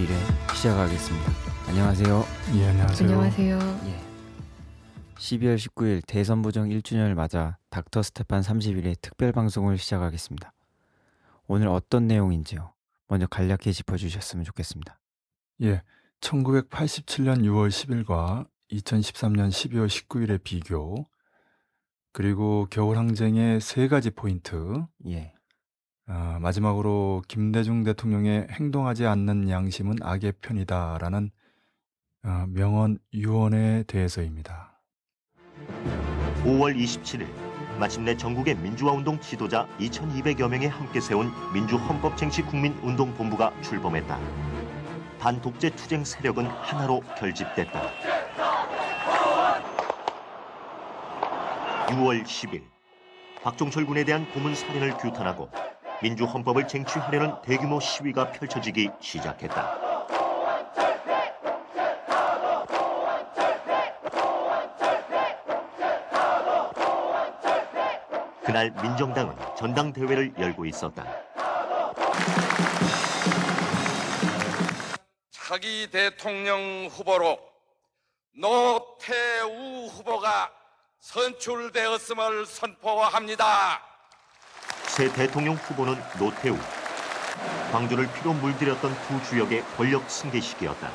31회 시작하겠습니다. 안녕하세요. 예, 안녕하세요. 안녕하세요. 예. 12월 19일 대선 부정 1주년을 맞아 닥터 스테판 31회 특별 방송을 시작하겠습니다. 오늘 어떤 내용인지요? 먼저 간략히 짚어 주셨으면 좋겠습니다. 예, 1987년 6월 10일과 2013년 12월 19일의 비교, 그리고 겨울 항쟁의 세 가지 포인트, 예. 아, 마지막으로 김대중 대통령의 행동하지 않는 양심은 악의 편이다라는 아, 명언 유언에 대해서입니다. 5월 27일 마침내 전국의 민주화운동 지도자 2,200여 명이 함께 세운 민주헌법쟁취국민운동본부가 출범했다. 반독재 투쟁 세력은 하나로 결집됐다. 6월 10일 박종철 군에 대한 고문 살인을 규탄하고 민주 헌법을 쟁취하려는 대규모 시위가 펼쳐지기 시작했다. 그날 민정당은 전당대회를 열고 있었다. 차기 대통령 후보로 노태우 후보가 선출되었음을 선포합니다. 새 대통령 후보는 노태우. 광주를 피로 물들였던 두 주역의 권력 승계식이었다.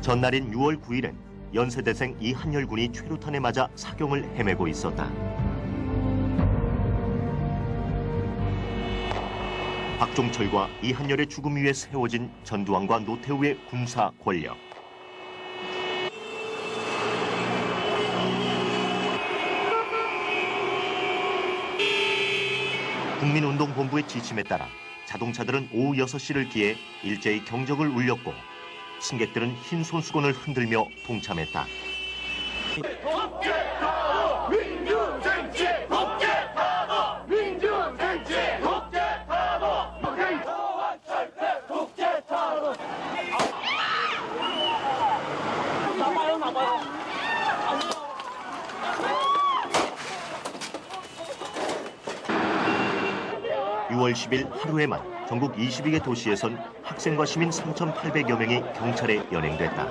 전날인 6월 9일엔 연세대생 이한열 군이 최루탄에 맞아 사경을 헤매고 있었다. 박종철과 이한열의 죽음 위에 세워진 전두환과 노태우의 군사 권력. 국민운동본부의 지침에 따라 자동차들은 오후 6시를 기해 일제히 경적을 울렸고 승객들은 흰 손수건을 흔들며 동참했다. 유 6월 10일 하루에만 전국 22개 도시에선 학생과 시민 3,800여 명이 경찰에 연행됐다.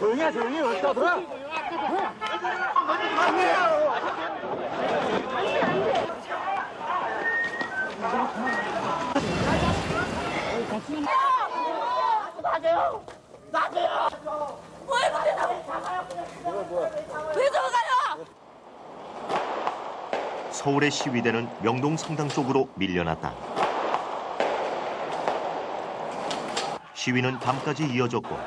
뭘 말해 왜 들어가요? 서울의 시위대는 명동 성당 쪽으로 밀려났다. 시위는 밤까지 이어졌고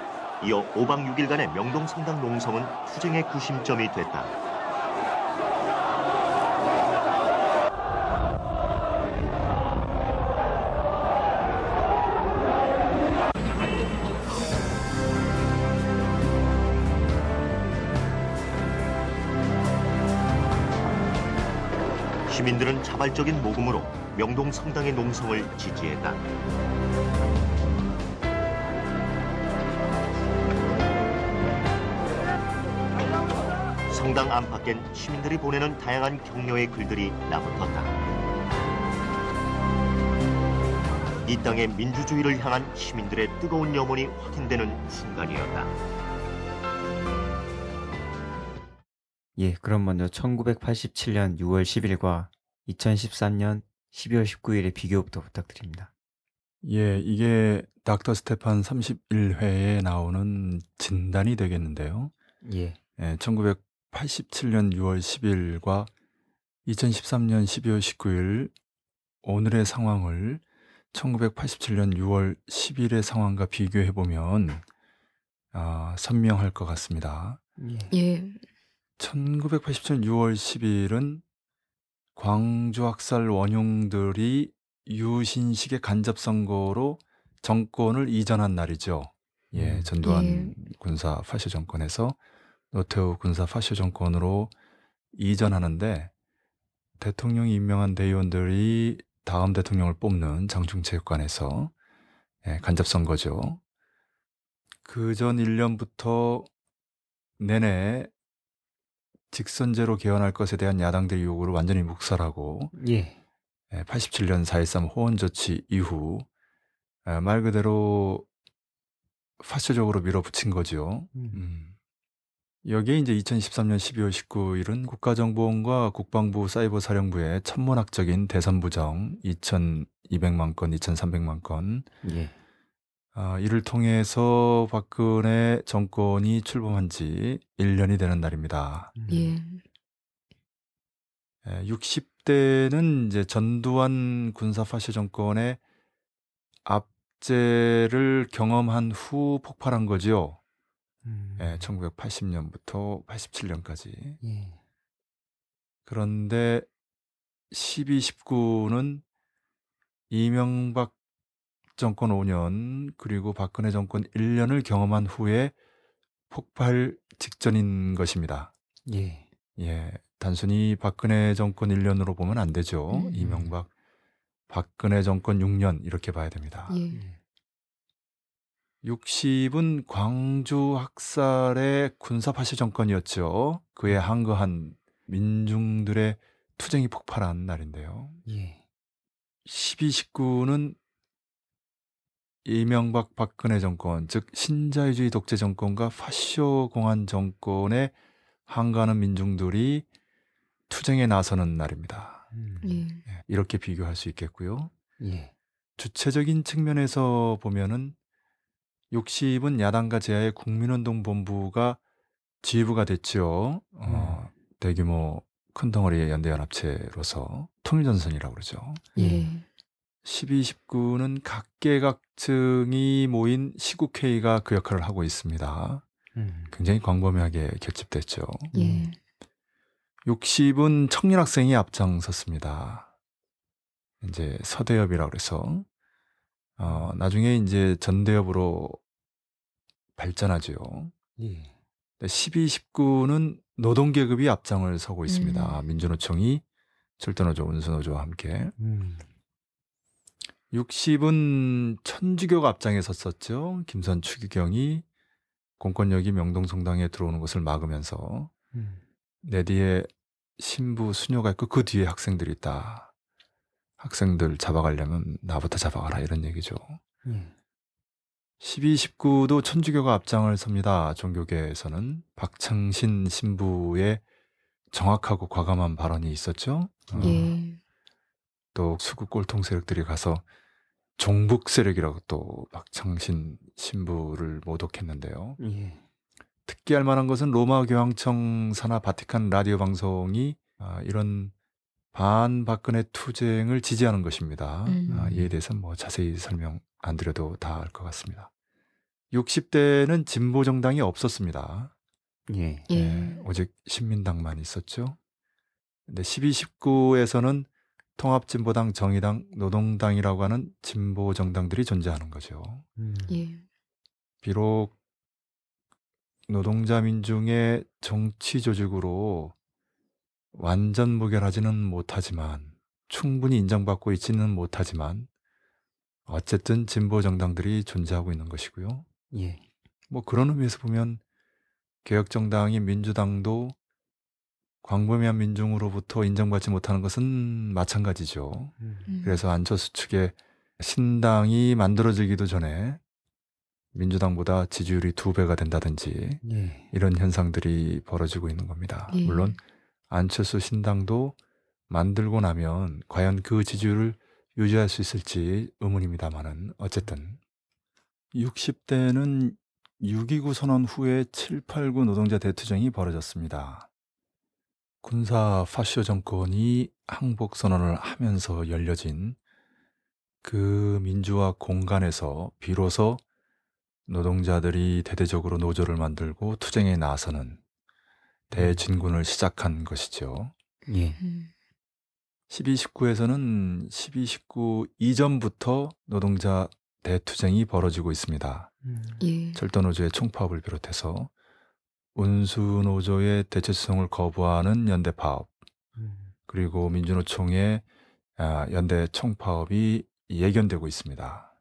이어 5박 6일간의 명동 성당 농성은 투쟁의 구심점이 됐다. 시민들은 자발적인 모금으로 명동 성당의 농성을 지지했다. 성당 안팎엔 시민들이 보내는 다양한 격려의 글들이 나붙었다. 이 땅의 민주주의를 향한 시민들의 뜨거운 염원이 확인되는 순간이었다. 예, 그럼 먼저 1987년 6월 10일과 2013년 12월 19일의 비교부터 부탁드립니다. 예, 이게 닥터 스테판 31회에 나오는 진단이 되겠는데요. 예. 예, 1987년 6월 10일과 2013년 12월 19일 오늘의 상황을 1987년 6월 10일의 상황과 비교해 보면 아, 선명할 것 같습니다. 예. 예. 1987년 6월 10일은 광주 학살 원흉들이 유신식의 간접 선거로 정권을 이전한 날이죠. 예, 음. 전두환 예. 군사 파쇼 정권에서 노태우 군사 파쇼 정권으로 이전하는데 대통령이 임명한 대의원들이 다음 대통령을 뽑는 장충체육관에서 예, 간접 선거죠. 그 전 1년부터 내내 직선제로 개헌할 것에 대한 야당들의 요구를 완전히 묵살하고 예. 87년 4.13 호원조치 이후 에, 말 그대로 파쇼적으로 밀어붙인 거죠. 음. 음. 여기에 이제 2013년 12월 19일은 국가정보원과 국방부 사이버사령부의 천문학적인 대선 부정 2,200만 건, 2,300만 건 예. 아, 이를 통해서 박근혜 정권이 출범한 지 1년이 되는 날입니다. 음. 예. 60대는 이제 전두환 군사 파시 정권의 압제를 경험한 후 폭발한 거지요. 음. 예, 1980년부터 87년까지. 예. 그런데 12, 19는 이명박 정권 5년 그리고 박근혜 정권 1년을 경험한 후에 폭발 직전인 것입니다. 예. 예, 단순히 박근혜 정권 1년으로 보면 안 되죠. 음. 이명박, 박근혜 정권 6년 이렇게 봐야 됩니다. 예. 예. 60은 광주 학살의 군사 파시 정권이었죠. 그에 항거한 민중들의 투쟁이 폭발한 날인데요. 예. 12, 19는 이명박 박근혜 정권, 즉 신자유주의 독재 정권과 파쇼 공안 정권에 항거하는 민중들이 투쟁에 나서는 날입니다. 음. 예. 예, 이렇게 비교할 수 있겠고요. 예. 주체적인 측면에서 보면은 60은 야당과 제야의 국민운동 본부가 지휘부가 됐죠. 어, 대규모 큰 덩어리의 연대연합체로서 통일전선이라고 그러죠. 예. 12, 19는 각계각층이 모인 시국회의가 그 역할을 하고 있습니다. 음. 굉장히 광범위하게 결집됐죠. 예. 60은 청년 학생이 앞장섰습니다. 이제 서대협이라고 그래서 어, 나중에 이제 전대협으로 발전하죠. 예. 12, 19는 노동 계급이 앞장을 서고 있습니다. 음. 민주노총이 철도노조, 운수노조와 함께. 음. 60은 천주교가 앞장에 섰었죠. 김선 추기경이 공권력이 명동성당에 들어오는 것을 막으면서 음. 내 뒤에 신부 수녀가 있고 그 뒤에 학생들이 있다. 학생들 잡아가려면 나부터 잡아가라 이런 얘기죠. 예. 12, 19도 천주교가 앞장을 섭니다. 종교계에서는 박창신 신부의 정확하고 과감한 발언이 있었죠. 어, 예. 또 수구 꼴통 세력들이 가서 종북 세력이라고 또 박창신 신부를 모독했는데요. 예. 특기할 만한 것은 로마 교황청 산하 바티칸 라디오 방송이 아, 이런 반박근혜 투쟁을 지지하는 것입니다. 음. 아, 이에 대해서는 뭐 자세히 설명 안 드려도 다 알 것 같습니다. 60대는 진보 정당이 없었습니다. 예. 예. 예, 오직 신민당만 있었죠. 근데 12, 19에서는 통합진보당, 정의당, 노동당이라고 하는 진보 정당들이 존재하는 거죠. 음. 예. 비록 노동자 민중의 정치 조직으로 완전 무결하지는 못하지만 충분히 인정받고 있지는 못하지만 어쨌든 진보 정당들이 존재하고 있는 것이고요. 예. 뭐 그런 의미에서 보면 개혁 정당인 민주당도 광범위한 민중으로부터 인정받지 못하는 것은 마찬가지죠. 음. 음. 그래서 안철수 측의 신당이 만들어지기도 전에 민주당보다 지지율이 두 배가 된다든지 예. 이런 현상들이 벌어지고 있는 겁니다. 예. 물론 안철수 신당도 만들고 나면 과연 그 지지율을 유지할 수 있을지 의문입니다만은 어쨌든 60대는 6.29 선언 후에 789 노동자 대투쟁이 벌어졌습니다. 군사 파쇼 정권이 항복 선언을 하면서 열려진 그 민주화 공간에서 비로소 노동자들이 대대적으로 노조를 만들고 투쟁에 나서는 대진군을 시작한 것이죠. 예. 음. 12, 19에서는 12, 19 이전부터 노동자 대투쟁이 벌어지고 있습니다. 음. 예. 철도노조의 총파업을 비롯해서 운수노조의 대체 수송을 거부하는 연대 파업, 음. 그리고 민주노총의 아, 연대 총파업이 예견되고 있습니다.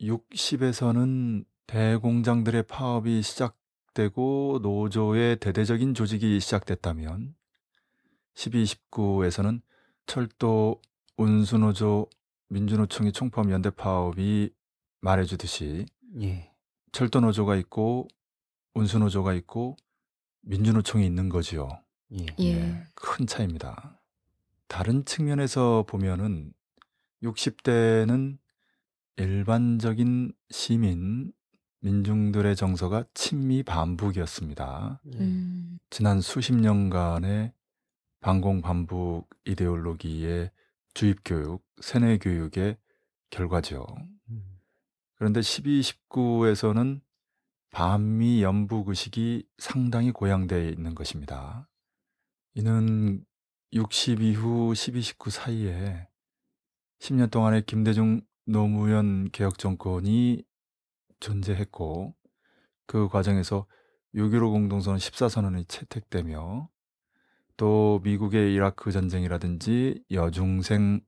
60에서는 대공장들의 파업이 시작되고 노조의 대대적인 조직이 시작됐다면 12, 19에서는 철도, 운수노조, 민주노총의 총파업 연대 파업이 말해주듯이 예. 철도 노조가 있고 운수노조가 있고 민주노총이 있는 거지요. 예. 예. 큰 차이입니다. 다른 측면에서 보면은 60대는 일반적인 시민, 민중들의 정서가 친미 반북이었습니다. 예. 음. 지난 수십 년간의 반공 반북 이데올로기의 주입 교육, 세뇌 교육의 결과죠. 음. 그런데 12, 19에서는 반미 연북 의식이 상당히 고양되어 있는 것입니다. 이는 60 이후 12, 19 사이에 10년 동안의 김대중 노무현 개혁 정권이 존재했고 그 과정에서 6.15 공동선언 14선언이 채택되며 또 미국의 이라크 전쟁이라든지 여중생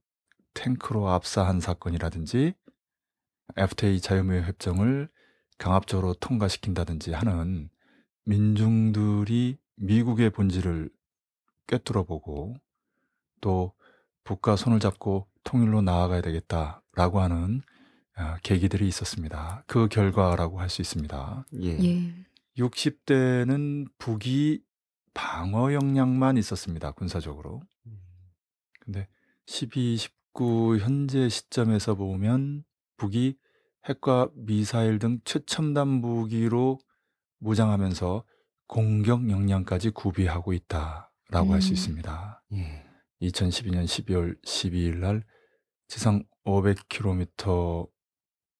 탱크로 압사한 사건이라든지 FTA 자유무역 협정을 강압적으로 통과시킨다든지 하는 민중들이 미국의 본질을 꿰뚫어 보고 또 북과 손을 잡고 통일로 나아가야 되겠다라고 하는 아, 계기들이 있었습니다. 그 결과라고 할 수 있습니다. 예. 예. 60대는 북이 방어 역량만 있었습니다. 군사적으로. 근데 12, 19 현재 시점에서 보면 북이 핵과 미사일 등 최첨단 무기로 무장하면서 공격 역량까지 구비하고 있다라고 할수 음. 있습니다. 예. 2012년 12월 12일 날 지상 500km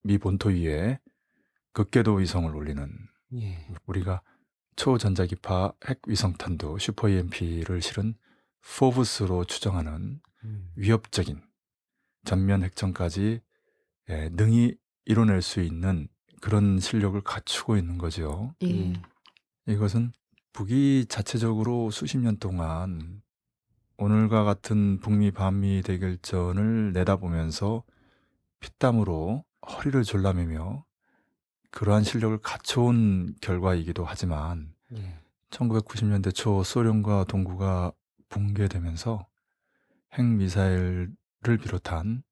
미 본토 위에 극궤도 위성을 올리는 예. 우리가 초전자기파 핵 위성탄두 슈퍼 EMP를 실은 포브스로 추정하는 음. 위협적인 전면 핵전까지 예, 능히 이뤄낼 수 있는 그런 실력을 갖추고 있는 거죠. 예. 음. 이것은 북이 자체적으로 수십 년 동안 오늘과 같은 북미 반미 대결전을 내다보면서 피땀으로 허리를 졸라매며 그러한 실력을 갖춰온 결과이기도 하지만 예. 1990년대 초 소련과 동구가 붕괴되면서 핵미사일을 비롯한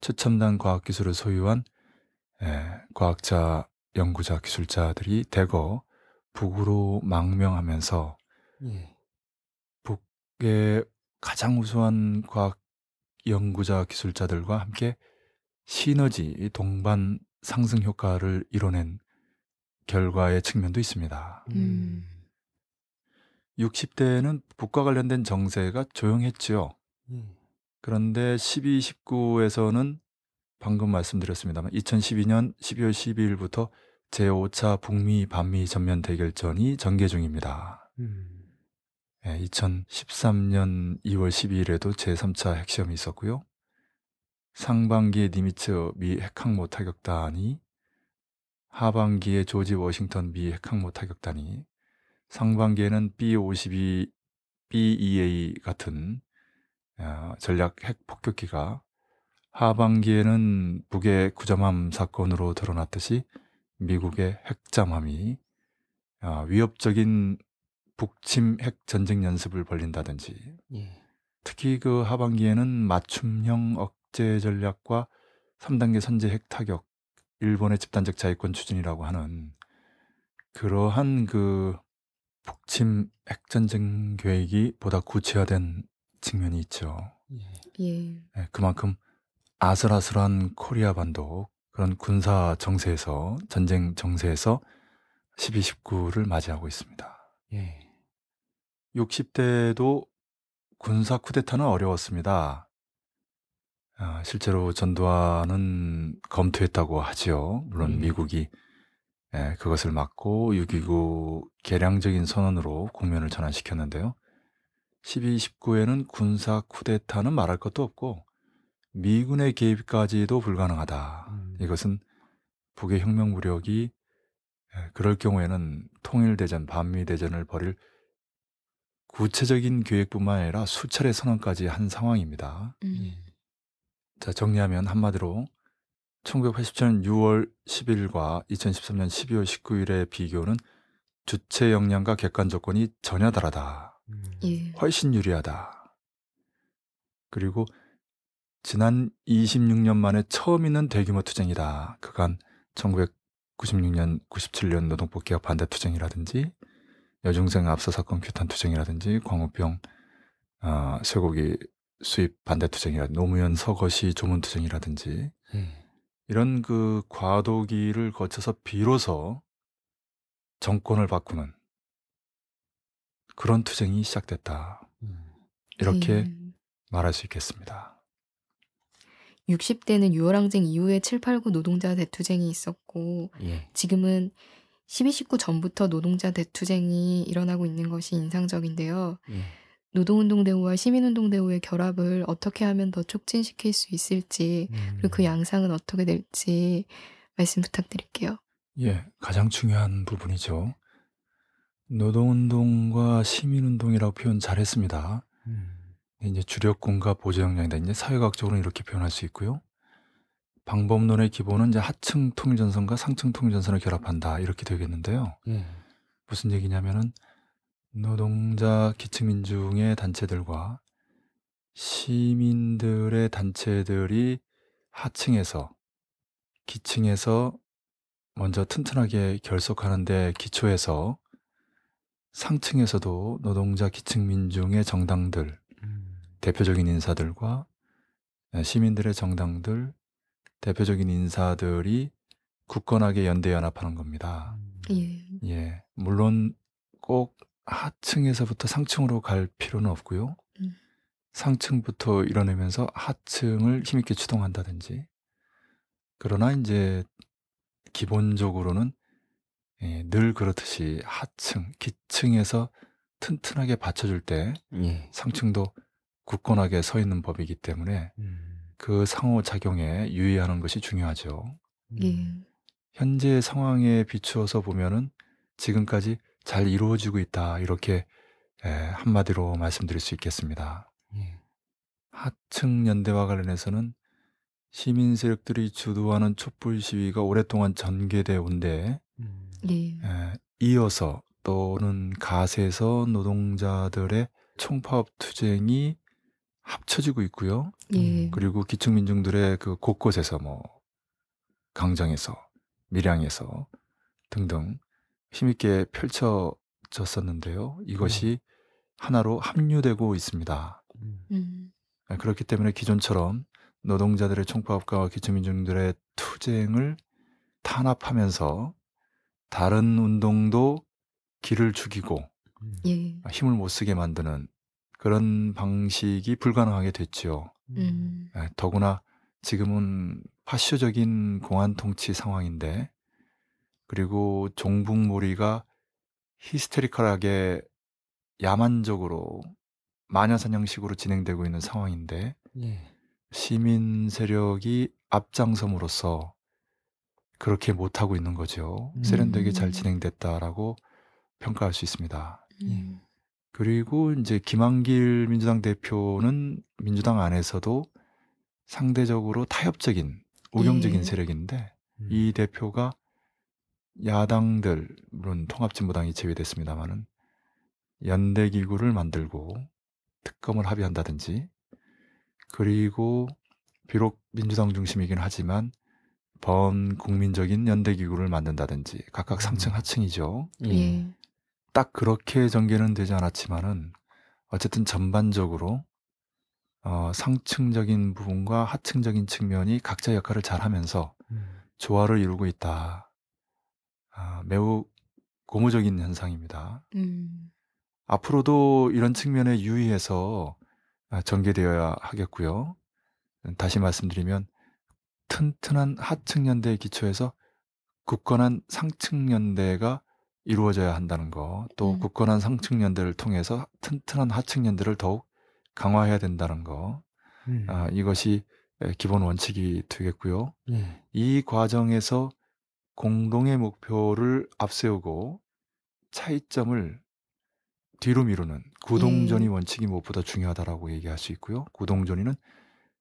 최첨단 과학기술을 소유한 예, 과학자, 연구자, 기술자들이 대거 북으로 망명하면서 예. 북의 가장 우수한 과학 연구자, 기술자들과 함께 시너지, 동반 상승 효과를 이뤄낸 결과의 측면도 있습니다. 음. 60대에는 북과 관련된 정세가 조용했지요. 예. 그런데 12, 19에서는 방금 말씀드렸습니다만 2012년 12월 12일부터 제5차 북미 반미 전면 대결전이 전개 중입니다. 음. 예, 2013년 2월 12일에도 제3차 핵시험이 있었고요. 상반기에 니미츠 미 핵항모 타격단이 하반기에 조지 워싱턴 미 핵항모 타격단이 상반기에는 B-52 BEA 같은 어, 전략 핵 폭격기가 하반기에는 북의 구잠함 사건으로 드러났듯이 미국의 핵잠함이 어, 위협적인 북침 핵 전쟁 연습을 벌린다든지 예. 특히 그 하반기에는 맞춤형 억제 전략과 3단계 선제 핵 타격, 일본의 집단적 자위권 추진이라고 하는 그러한 그 북침 핵 전쟁 계획이 보다 구체화된 측면이 있죠. 예. 예. 예, 그만큼 아슬아슬한 코리아 반도 그런 군사 정세에서 전쟁 정세에서 12, 19를 맞이하고 있습니다. 예. 60대도 군사 쿠데타는 어려웠습니다. 아, 실제로 전두환은 검토했다고 하지요. 물론 음. 미국이 예, 그것을 막고 6.29 개량적인 선언으로 국면을 전환시켰는데요. 12, 19에는 군사 쿠데타는 말할 것도 없고 미군의 개입까지도 불가능하다. 음. 이것은 북의 혁명 무력이 예, 그럴 경우에는 통일대전, 반미대전을 벌일 구체적인 계획뿐만 아니라 수차례 선언까지 한 상황입니다. 음. 자, 정리하면 한마디로 1987년 6월 10일과 2013년 12월 19일의 비교는 주체 역량과 객관 조건이 전혀 다르다. 음. 예. 훨씬 유리하다. 그리고 지난 26년 만에 처음 있는 대규모 투쟁이다. 그간 1996년, 97년 노동법 개혁 반대 투쟁이라든지 여중생 압사 사건 규탄 투쟁이라든지 광우병 어, 쇠고기 수입 반대 투쟁이라든지 노무현 서거시 조문 투쟁이라든지 예. 이런 그 과도기를 거쳐서 비로소 정권을 바꾸는 그런 투쟁이 시작됐다. 음. 이렇게 음. 말할 수 있겠습니다. 60대는 유월항쟁 이후에 7, 8, 9 노동자 대투쟁이 있었고 예. 지금은 12, 19 전부터 노동자 대투쟁이 일어나고 있는 것이 인상적인데요. 예. 노동운동 대우와 시민운동 대우의 결합을 어떻게 하면 더 촉진시킬 수 있을지 그리고 그 음. 양상은 어떻게 될지 말씀 부탁드릴게요. 예, 가장 중요한 부분이죠. 노동운동과 시민운동이라고 표현 잘했습니다. 음. 이제 주력군과 보조 역량이다. 이제 사회학적으로 이렇게 표현할 수 있고요. 방법론의 기본은 이제 하층 통일전선과 상층 통일전선을 결합한다. 이렇게 되겠는데요. 예. 무슨 얘기냐면은 노동자 기층민중의 단체들과 시민들의 단체들이 하층에서 기층에서 먼저 튼튼하게 결속하는데 기초해서 상층에서도 노동자 기층 민중의 정당들 음. 대표적인 인사들과 시민들의 정당들 대표적인 인사들이 굳건하게 연대 연합하는 겁니다. 예. 예, 물론 꼭 하층에서부터 상층으로 갈 필요는 없고요. 음. 상층부터 이뤄내면서 하층을 힘있게 추동한다든지. 그러나 이제 기본적으로는 예, 늘 그렇듯이 하층, 기층에서 튼튼하게 받쳐줄 때 예. 상층도 굳건하게 서 있는 법이기 때문에 음. 그 상호작용에 유의하는 것이 중요하죠. 예. 음. 현재 상황에 비추어서 보면은 지금까지 잘 이루어지고 있다. 이렇게 에, 한마디로 말씀드릴 수 있겠습니다. 예. 하층 연대와 관련해서는 시민 세력들이 주도하는 촛불 시위가 오랫동안 전개돼 온데 음. 예. 에, 이어서 또는 가세에서 노동자들의 총파업 투쟁이 합쳐지고 있고요. 예. 그리고 기층민중들의 그 곳곳에서 뭐 강정에서 밀양에서 등등 힘있게 펼쳐졌었는데요. 이것이 하나로 합류되고 있습니다. 음. 음. 아, 그렇기 때문에 기존처럼 노동자들의 총파업과 기층민중들의 투쟁을 탄압하면서 다른 운동도 길을 죽이고 음. 예. 힘을 못 쓰게 만드는 그런 방식이 불가능하게 됐죠. 음. 예, 더구나 지금은 파쇼적인 공안 통치 상황인데 그리고 종북몰이가 히스테리컬하게 야만적으로 마녀사냥식으로 진행되고 있는 상황인데 예. 시민 세력이 앞장섬으로써 그렇게 못하고 있는 거죠. 음. 세련되게 잘 진행됐다라고 평가할 수 있습니다. 음. 그리고 이제 김한길 민주당 대표는 민주당 안에서도 상대적으로 타협적인 우경적인 예. 세력인데 음. 이 대표가 야당들 물론 통합진보당이 제외됐습니다만은 연대 기구를 만들고 특검을 합의한다든지 그리고 비록 민주당 중심이긴 하지만 범국민적인 연대 기구를 만든다든지 각각 상층 음. 하층이죠. 예. 딱 그렇게 전개는 되지 않았지만은 어쨌든 전반적으로 어, 상층적인 부분과 하층적인 측면이 각자 역할을 잘 하면서 음. 조화를 이루고 있다. 아, 매우 고무적인 현상입니다. 음. 앞으로도 이런 측면에 유의해서 아, 전개되어야 하겠고요. 다시 말씀드리면 튼튼한 하층 연대에 기초해서 굳건한 상층 연대가 이루어져야 한다는 거, 또 음. 굳건한 상층 연대를 통해서 튼튼한 하층 연대를 더욱 강화해야 된다는 거, 음. 아, 이것이 에, 기본 원칙이 되겠고요. 예. 이 과정에서 공동의 목표를 앞세우고 차이점을 뒤로 미루는 구동전이 예. 원칙이 무엇보다 중요하다라고 얘기할 수 있고요. 구동전이는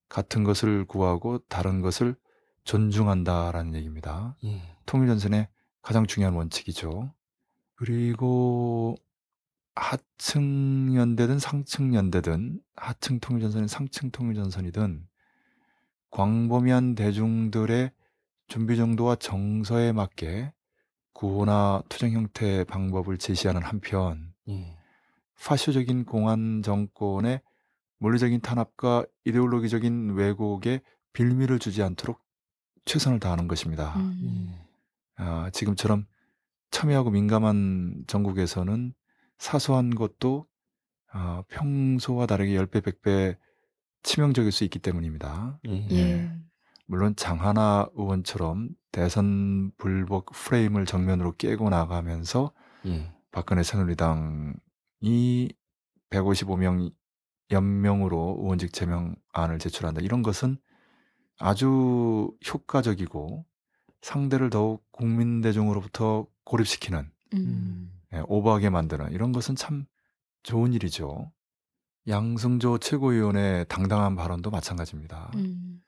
같은 것을 구하고 다른 것을 존중한다라는 얘기입니다. 예. 통일전선의 가장 중요한 원칙이죠. 그리고 하층 연대든 상층 연대든 하층 통일 전선이 상층 통일 전선이든 광범위한 대중들의 준비 정도와 정서에 맞게 구호나 투쟁 형태 방법을 제시하는 한편 예. 파쇼적인 공안 정권의 물리적인 탄압과 이데올로기적인 왜곡에 빌미를 주지 않도록 최선을 다하는 것입니다. 음. 예. 아, 지금처럼 첨예하고 민감한 전국에서는 사소한 것도 아, 평소와 다르게 10배, 100배 치명적일 수 있기 때문입니다. 예. 예. 물론 장하나 의원처럼 대선 불복 프레임을 정면으로 깨고 나가면서 예. 박근혜 새누리당이 155명 연명으로 의원직 제명안을 제출한다. 이런 것은 아주 효과적이고 상대를 더욱 국민 대중으로부터 고립시키는 음. 예, 오버하게 만드는 이런 것은 참 좋은 일이죠. 양승조 최고위원의 당당한 발언도 마찬가지입니다. 음.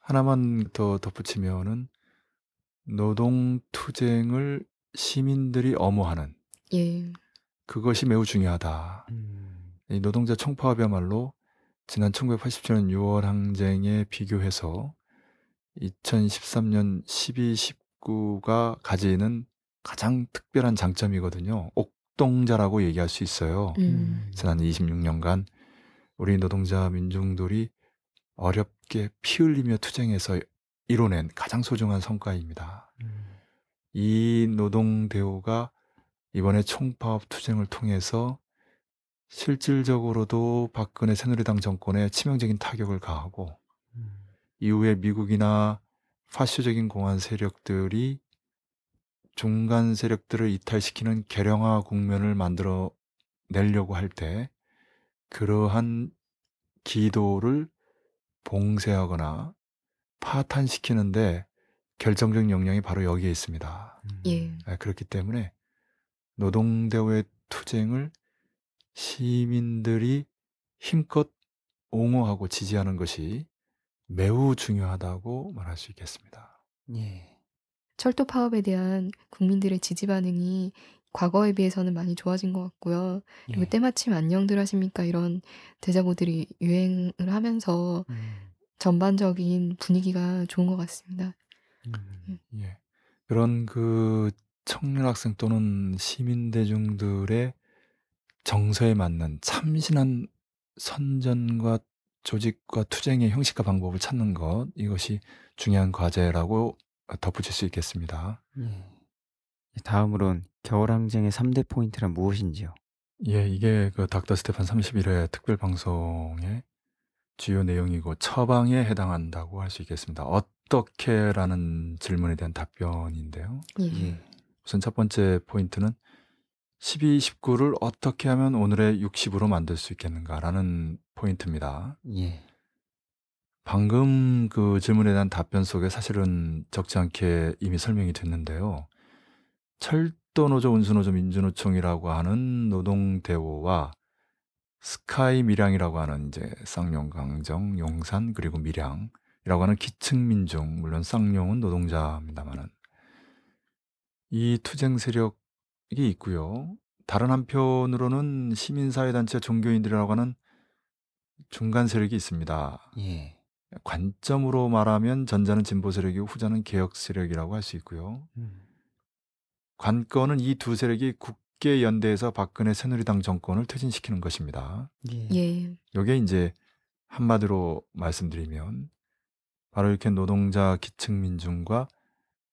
하나만 더 덧붙이면은 노동 투쟁을 시민들이 엄호하는 예. 그것이 매우 중요하다. 음. 이 노동자 총파업이야말로 지난 1987년 6월 항쟁에 비교해서 2013년 12, 19가 가지는 가장 특별한 장점이거든요. 옥동자라고 얘기할 수 있어요. 음. 지난 26년간 우리 노동자 민중들이 어렵게 피 흘리며 투쟁해서 이뤄낸 가장 소중한 성과입니다. 음. 이 노동 대우가 이번에 총파업 투쟁을 통해서 실질적으로도 박근혜 새누리당 정권에 치명적인 타격을 가하고 음. 이후에 미국이나 파쇼적인 공안 세력들이 중간 세력들을 이탈시키는 개량화 국면을 만들어 내려고 할 때 그러한 기도를 봉쇄하거나 파탄시키는데 결정적 역량이 바로 여기에 있습니다. 예. 아, 그렇기 때문에 노동대우의 투쟁을 시민들이 힘껏 옹호하고 지지하는 것이 매우 중요하다고 말할 수 있겠습니다. 예. 철도 파업에 대한 국민들의 지지 반응이 과거에 비해서는 많이 좋아진 것 같고요. 그리고 예. 때마침 안녕들 하십니까 이런 대자보들이 유행을 하면서 음. 전반적인 분위기가 좋은 것 같습니다. 음. 예. 그런 그 청년 학생 또는 시민 대중들의 정서에 맞는 참신한 선전과 조직과 투쟁의 형식과 방법을 찾는 것 이것이 중요한 과제라고 덧붙일 수 있겠습니다. 예. 다음으론 겨울항쟁의 3대 포인트란 무엇인지요? 예, 이게 그 닥터 스테판 31회 특별 방송의 주요 내용이고 처방에 해당한다고 할 수 있겠습니다. 어떻게라는 질문에 대한 답변인데요. 예. 우선 첫 번째 포인트는 12, 19를 어떻게 하면 오늘의 60으로 만들 수 있겠는가라는 포인트입니다. 예. 방금 그 질문에 대한 답변 속에 사실은 적지 않게 이미 설명이 됐는데요. 철도노조, 운수노조, 민주노총이라고 하는 노동대오와 스카이 밀양이라고 하는 이제 쌍용, 강정, 용산 그리고 밀양이라고 하는 기층 민중, 물론 쌍용은 노동자입니다만은 이 투쟁 세력이 있고요. 다른 한편으로는 시민사회단체 종교인들이라고 하는 중간 세력이 있습니다. 예. 관점으로 말하면 전자는 진보 세력이고 후자는 개혁 세력이라고 할 수 있고요. 음. 관건은 이 두 세력이 국계 연대해서 박근혜 새누리당 정권을 퇴진시키는 것입니다. 예. 예. 이게 이제 한마디로 말씀드리면 바로 이렇게 노동자 기층 민중과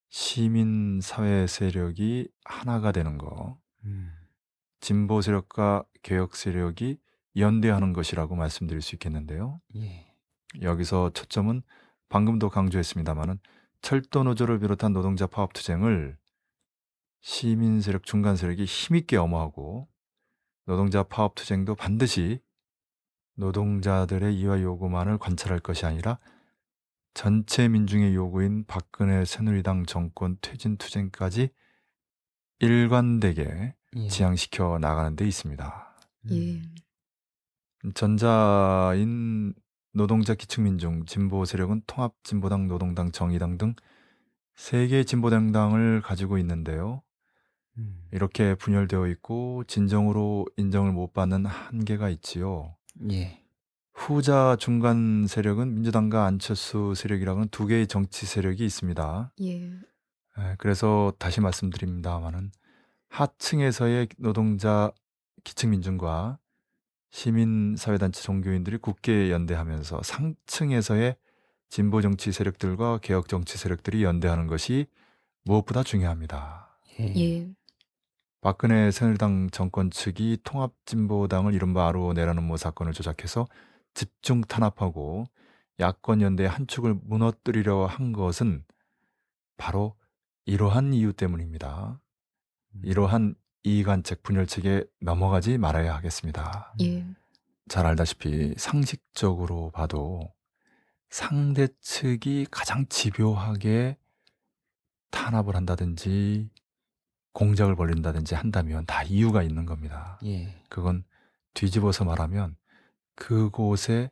시민 사회 세력이 하나가 되는 거, 음. 진보 세력과 개혁 세력이 연대하는 것이라고 말씀드릴 수 있겠는데요. 예. 여기서 초점은 방금도 강조했습니다마는 철도 노조를 비롯한 노동자 파업 투쟁을 시민 세력 중간 세력이 힘있게 엄호하고 노동자 파업 투쟁도 반드시 노동자들의 이와 요구만을 관찰할 것이 아니라 전체 민중의 요구인 박근혜 새누리당 정권 퇴진 투쟁까지 일관되게 예. 지향시켜 나가는 데 있습니다. 예. 음. 전자인 노동자 기층민중 진보 세력은 통합진보당, 노동당, 정의당 등 세 개의 진보정당을 가지고 있는데요. 음. 이렇게 분열되어 있고 진정으로 인정을 못 받는 한계가 있지요. 예. 후자 중간 세력은 민주당과 안철수 세력이라고는 두 개의 정치 세력이 있습니다. 예. 예, 그래서 다시 말씀드립니다만은 하층에서의 노동자 기층 민중과 시민사회단체 종교인들이 굳게 연대하면서 상층에서의 진보 정치 세력들과 개혁 정치 세력들이 연대하는 것이 무엇보다 중요합니다. 예. 예. 박근혜 새누리당 정권 측이 통합진보당을 이른바 아로 내라는 모 사건을 조작해서 집중 탄압하고 야권 연대의 한 축을 무너뜨리려 한 것은 바로 이러한 이유 때문입니다. 음. 이러한 이관책 분열책에 넘어가지 말아야 하겠습니다. 예. 잘 알다시피 상식적으로 봐도 상대 측이 가장 집요하게 탄압을 한다든지 공작을 벌린다든지 한다면 다 이유가 있는 겁니다. 예. 그건 뒤집어서 말하면 그곳에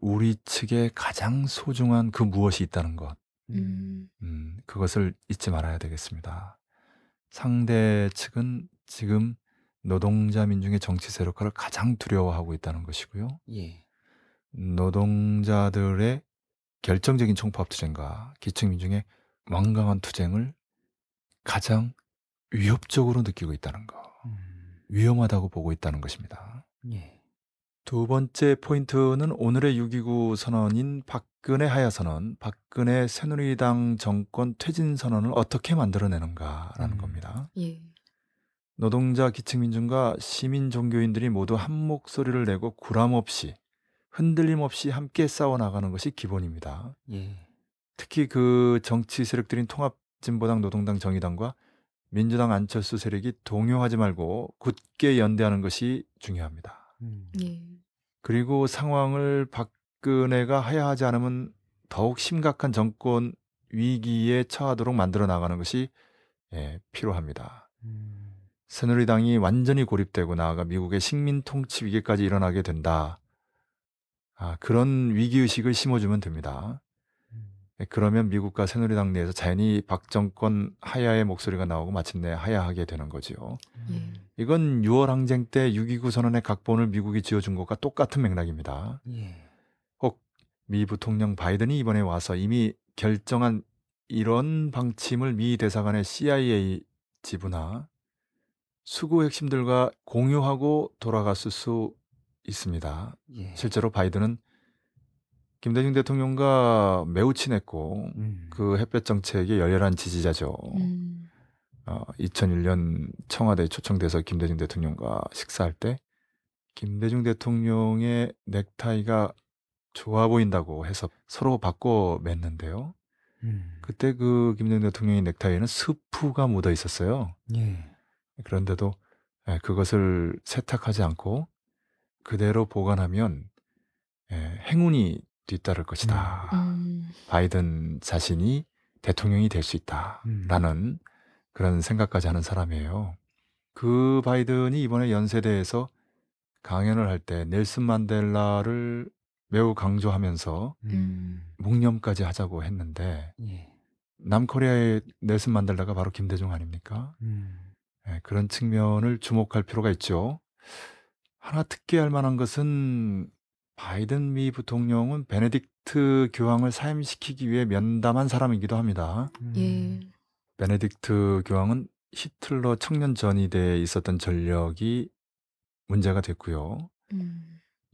우리 측에 가장 소중한 그 무엇이 있다는 것. 음. 음, 그것을 잊지 말아야 되겠습니다. 상대 측은 지금 노동자 민중의 정치 세력화를 가장 두려워하고 있다는 것이고요. 예. 노동자들의 결정적인 총파업 투쟁과 기층 민중의 완강한 투쟁을 가장 위협적으로 느끼고 있다는 거. 음. 위험하다고 보고 있다는 것입니다. 예. 두 번째 포인트는 오늘의 6.29 선언인 박 근혜 하야 선언, 박근혜 새누리당 정권 퇴진 선언을 어떻게 만들어내는가라는 음. 겁니다. 예. 노동자 기층 민중과 시민 종교인들이 모두 한 목소리를 내고 구람 없이 흔들림 없이 함께 싸워 나가는 것이 기본입니다. 예. 특히 그 정치 세력들인 통합진보당, 노동당, 정의당과 민주당 안철수 세력이 동요하지 말고 굳게 연대하는 것이 중요합니다. 음. 예. 그리고 상황을 박 근혜가 하야하지 않으면 더욱 심각한 정권 위기에 처하도록 만들어 나가는 것이 예, 필요합니다. 음. 새누리당이 완전히 고립되고 나아가 미국의 식민 통치 위기까지 일어나게 된다. 아, 그런 위기 의식을 심어주면 됩니다. 음. 예, 그러면 미국과 새누리당 내에서 자연히 박 정권 하야의 목소리가 나오고 마침내 하야하게 되는 거지요. 예. 이건 6월 항쟁 때 6.29 선언의 각본을 미국이 지어준 것과 똑같은 맥락입니다. 예. 혹미 부통령 바이든이 이번에 와서 이미 결정한 이런 방침을 미 대사관의 CIA 지부나 수구 핵심들과 공유하고 돌아갔을 수 있습니다. 예. 실제로 바이든은 김대중 대통령과 매우 친했고 음. 그 햇볕 정책의 열렬한 지지자죠. 음. 어, 2001년 청와대에 초청돼서 김대중 대통령과 식사할 때 김대중 대통령의 넥타이가 좋아 보인다고 해서 서로 바꿔 맸는데요. 음. 그때 그 김대중 대통령의 넥타이에는 스프가 묻어 있었어요. 예. 그런데도 예, 그것을 세탁하지 않고 그대로 보관하면 예, 행운이 뒤따를 것이다. 음. 바이든 자신이 대통령이 될 수 있다라는 그런 생각까지 하는 사람이에요. 그 바이든이 이번에 연세대에서 강연을 할 때 넬슨 만델라를 매우 강조하면서 음. 묵념까지 하자고 했는데 예. 남코리아의 넬슨 만델라가 바로 김대중 아닙니까? 음. 예, 그런 측면을 주목할 필요가 있죠. 하나 특기할 만한 것은 바이든 미 부통령은 베네딕트 교황을 사임시키기 위해 면담한 사람이기도 합니다. 예. 베네딕트 교황은 히틀러 청년 전위대에 있었던 전력이 문제가 됐고요. 음.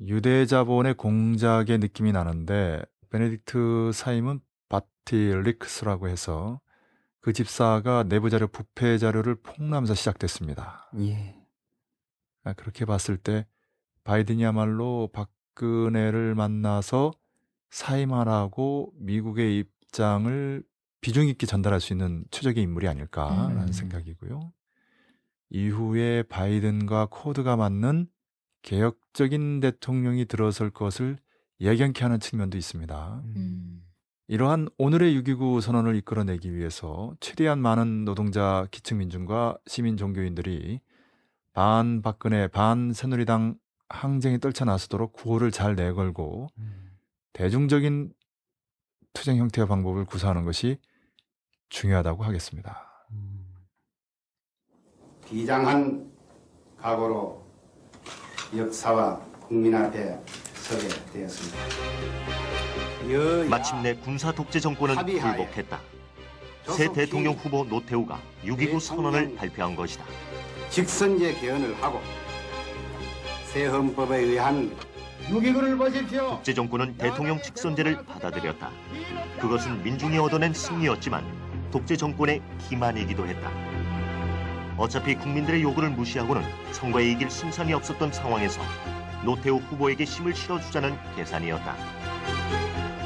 유대 자본의 공작의 느낌이 나는데 베네딕트 사임은 바틸릭스라고 해서 그 집사가 내부 자료 부패 자료를 폭로하면서 시작됐습니다. 예. 아, 그렇게 봤을 때 바이든이야말로 박근혜를 만나서 사임하라고 미국의 입장을 비중 있게 전달할 수 있는 최적의 인물이 아닐까라는 음. 생각이고요. 이후에 바이든과 코드가 맞는 개혁적인 대통령이 들어설 것을 예견케 하는 측면도 있습니다. 음. 이러한 오늘의 6.29 선언을 이끌어내기 위해서 최대한 많은 노동자 기층 민중과 시민 종교인들이 반 박근혜 반 새누리당 항쟁에 떨쳐 나서도록 구호를 잘 내걸고 음. 대중적인 투쟁 형태와 방법을 구사하는 것이 중요하다고 하겠습니다. 음. 비장한 각오로 역사와 국민 앞에 서게 되었습니다. 마침내 군사 독재 정권은 굴복했다. 새 대통령 후보 노태우가 6.29 선언을 발표한 것이다. 직선제 개헌을 하고 새 헌법에 의한 6.29를 보십시오. 독재 정권은 대통령 직선제를 받아들였다. 그것은 민중이 얻어낸 승리였지만 독재 정권의 기만이기도 했다. 어차피 국민들의 요구를 무시하고는 선거에 이길 승산이 없었던 상황에서 노태우 후보에게 힘을 실어주자는 계산이었다.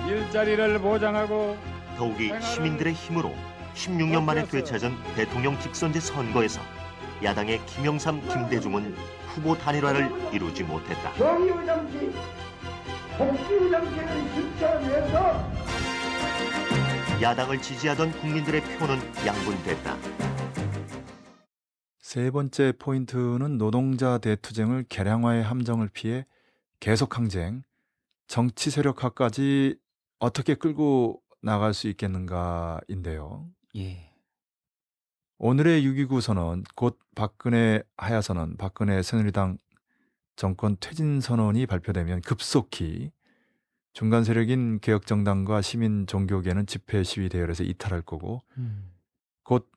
일자리를 보장하고 더욱이 시민들의 힘으로 16년 만에 되찾은 대통령 직선제 선거에서 야당의 김영삼, 김대중은 후보 단일화를 이루지 못했다. 정의의 정치, 복지의 정치를 실천해서 야당을 지지하던 국민들의 표는 양분됐다. 세 번째 포인트는 노동자 대투쟁을 개량화의 함정을 피해 계속 항쟁, 정치 세력화까지 어떻게 끌고 나갈 수 있겠는가인데요. 예. 오늘의 6.29 선언, 곧 박근혜 하야 선언, 박근혜 새누리당 정권 퇴진 선언이 발표되면 급속히 중간 세력인 개혁정당과 시민 종교계는 집회 시위 대열에서 이탈할 거고 음. 곧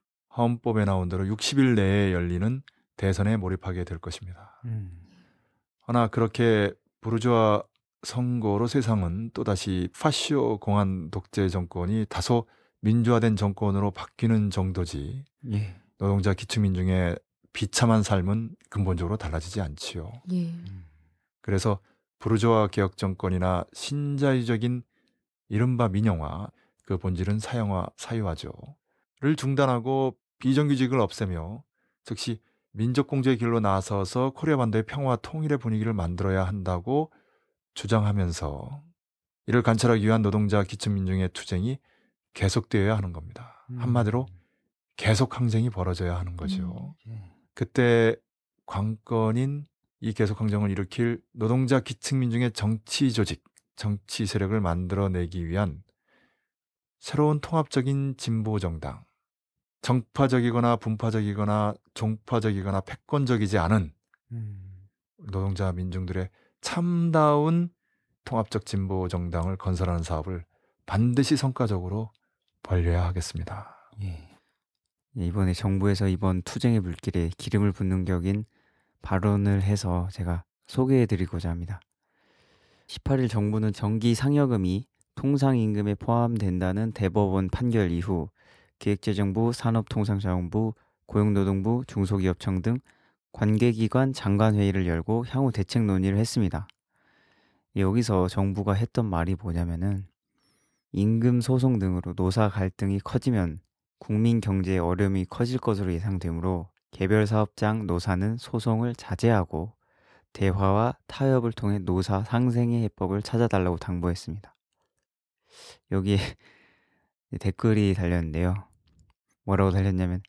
헌법에 나온 대로 60일 내에 열리는 대선에 몰입하게 될 것입니다. 음. 허나 그렇게 부르주아 선거로 세상은 또다시 파시오 공안 독재 정권이 다소 민주화된 정권으로 바뀌는 정도지 예. 노동자 기초민중의 비참한 삶은 근본적으로 달라지지 않지요. 예. 그래서 부르주아 개혁 정권이나 신자유적인 이른바 민영화 그 본질은 사형화 사유화죠 를 중단하고 비정규직을 없애며 즉시 민족 공조의 길로 나서서 코리아 반도의 평화와 통일의 분위기를 만들어야 한다고 주장하면서 이를 관찰하기 위한 노동자 기초민중의 투쟁이 계속되어야 하는 겁니다. 음. 한마디로 계속 항쟁이 벌어져야 하는 거죠. 예. 그때 관건인 이 계속 항쟁을 일으킬 노동자 기층민중의 정치 조직, 정치 세력을 만들어내기 위한 새로운 통합적인 진보 정당, 정파적이거나 분파적이거나 종파적이거나 패권적이지 않은 음. 노동자 민중들의 참다운 통합적 진보 정당을 건설하는 사업을 반드시 성과적으로 벌려야 하겠습니다. 예. 예, 이번에 정부에서 이번 투쟁의 물길에 기름을 붓는 격인 발언을 해서 제가 소개해 드리고자 합니다. 18일 정부는 정기 상여금이 통상 임금에 포함된다는 대법원 판결 이후 기획재정부, 산업통상자원부, 고용노동부, 중소기업청 등 관계기관 장관회의를 열고 향후 대책 논의를 했습니다. 여기서 정부가 했던 말이 뭐냐면은 임금 소송 등으로 노사 갈등이 커지면 국민 경제에 어려움이 커질 것으로 예상되므로 개별 사업장 노사는 소송을 자제하고 대화와 타협을 통해 노사 상생의 해법을 찾아달라고 당부했습니다. 여기에 댓글이 달렸는데요. 뭐라고 달렸냐면